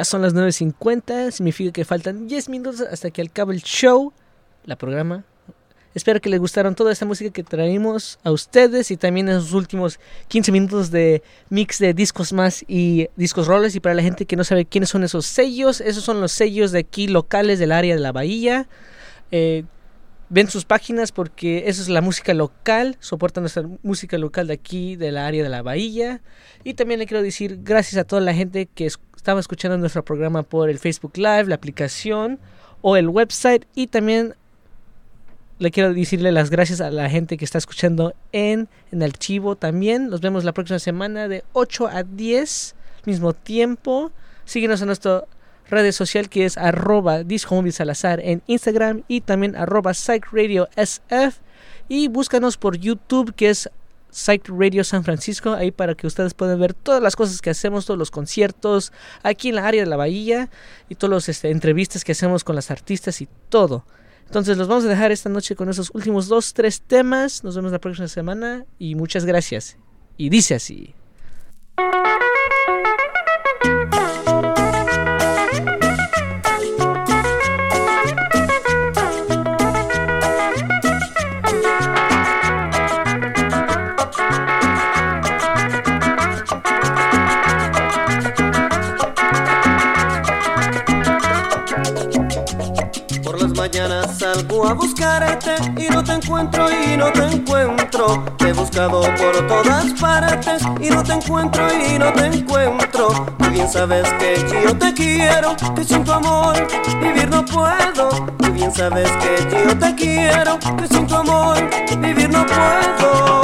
Speaker 5: Ya son las 9.50, significa que faltan 10 minutos hasta que acabe el show, la programa. Espero que les gustaron toda esta música que traímos a ustedes y también esos últimos 15 minutos de mix de discos más y discos roles. Y para la gente que no sabe quiénes son esos sellos, esos son los sellos de aquí locales del área de la bahía. Eh, ven sus páginas porque eso es la música local, soportan nuestra música local de aquí, del área de la bahía. Y también le quiero decir gracias a toda la gente que es- estaba escuchando nuestro programa por el Facebook Live, la aplicación o el website. Y también le quiero decirle las gracias a la gente que está escuchando en, en archivo también. Nos vemos la próxima semana de 8 a 10, mismo tiempo. Síguenos en nuestra red social que es arroba Salazar en Instagram y también arroba Psych Radio SF. Y búscanos por YouTube que es Psych Radio San Francisco, ahí para que ustedes puedan ver todas las cosas que hacemos, todos los conciertos aquí en la área de la bahía y todas las este, entrevistas que hacemos con las artistas y todo. Entonces los vamos a dejar esta noche con esos últimos dos, tres temas. Nos vemos la próxima semana y muchas gracias. Y dice así.
Speaker 14: A buscarte y no te encuentro y no te encuentro. Te he buscado por todas partes y no te encuentro y no te encuentro. Tú bien sabes que yo te quiero, que sin tu amor vivir no puedo. Tú bien sabes que yo te quiero, que sin tu amor vivir no puedo.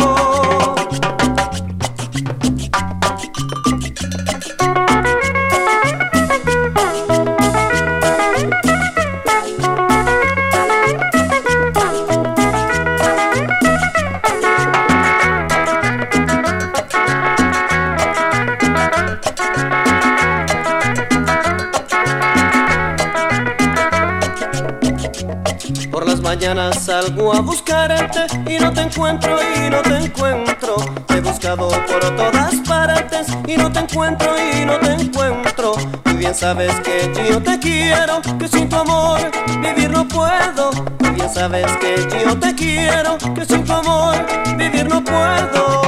Speaker 14: Salgo a buscarte y no te encuentro y no te encuentro. He buscado por todas partes y no te encuentro y no te encuentro. Tú bien sabes que yo te quiero, que sin tu amor vivir no puedo. Tú bien sabes que yo te quiero, que sin tu amor vivir no puedo.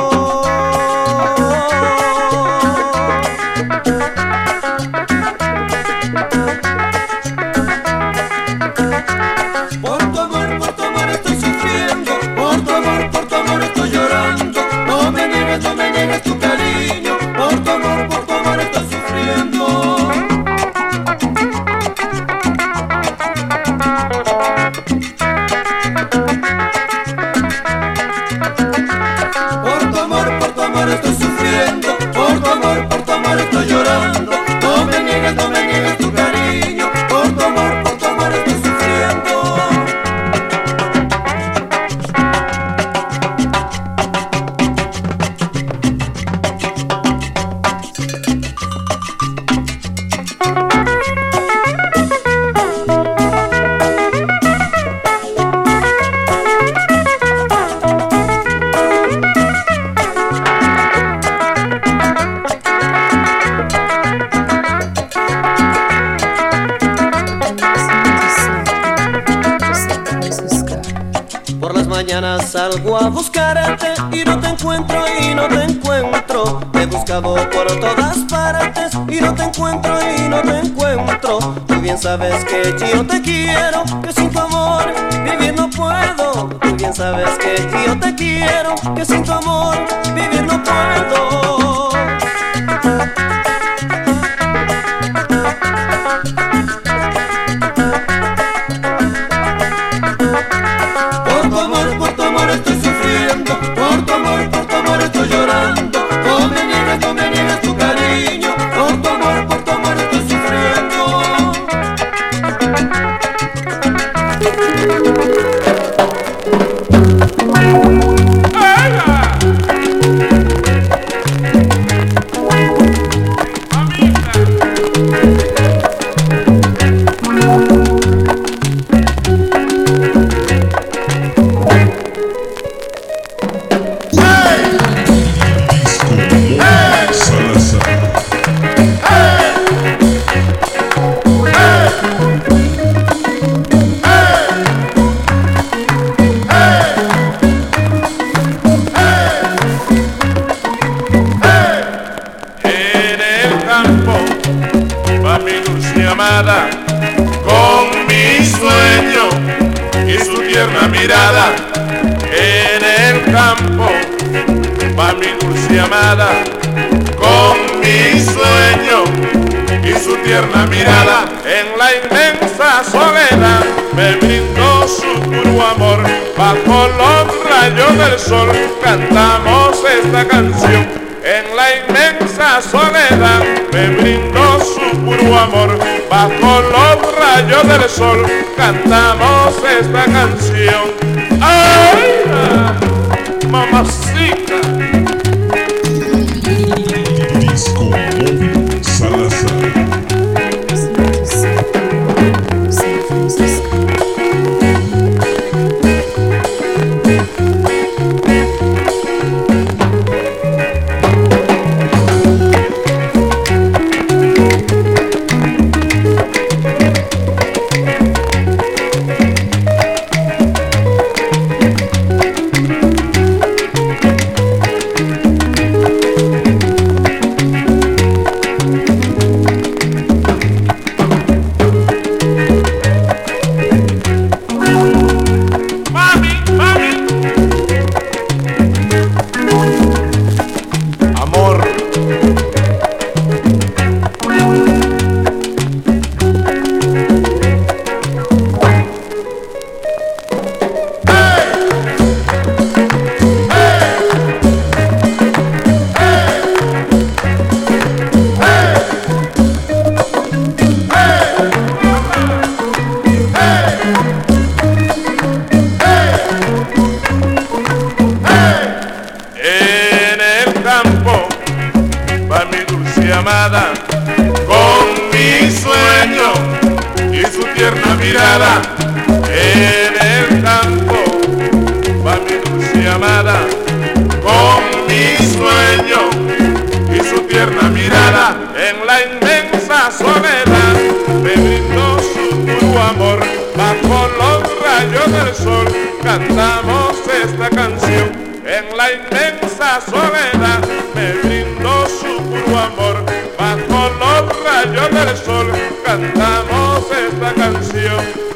Speaker 14: Sabes que yo te quiero, que sin tu amor vivir no puedo. Tú bien sabes que yo te quiero, que sin tu amor vivir no puedo.
Speaker 2: Sol Del sol cantamos esta canción.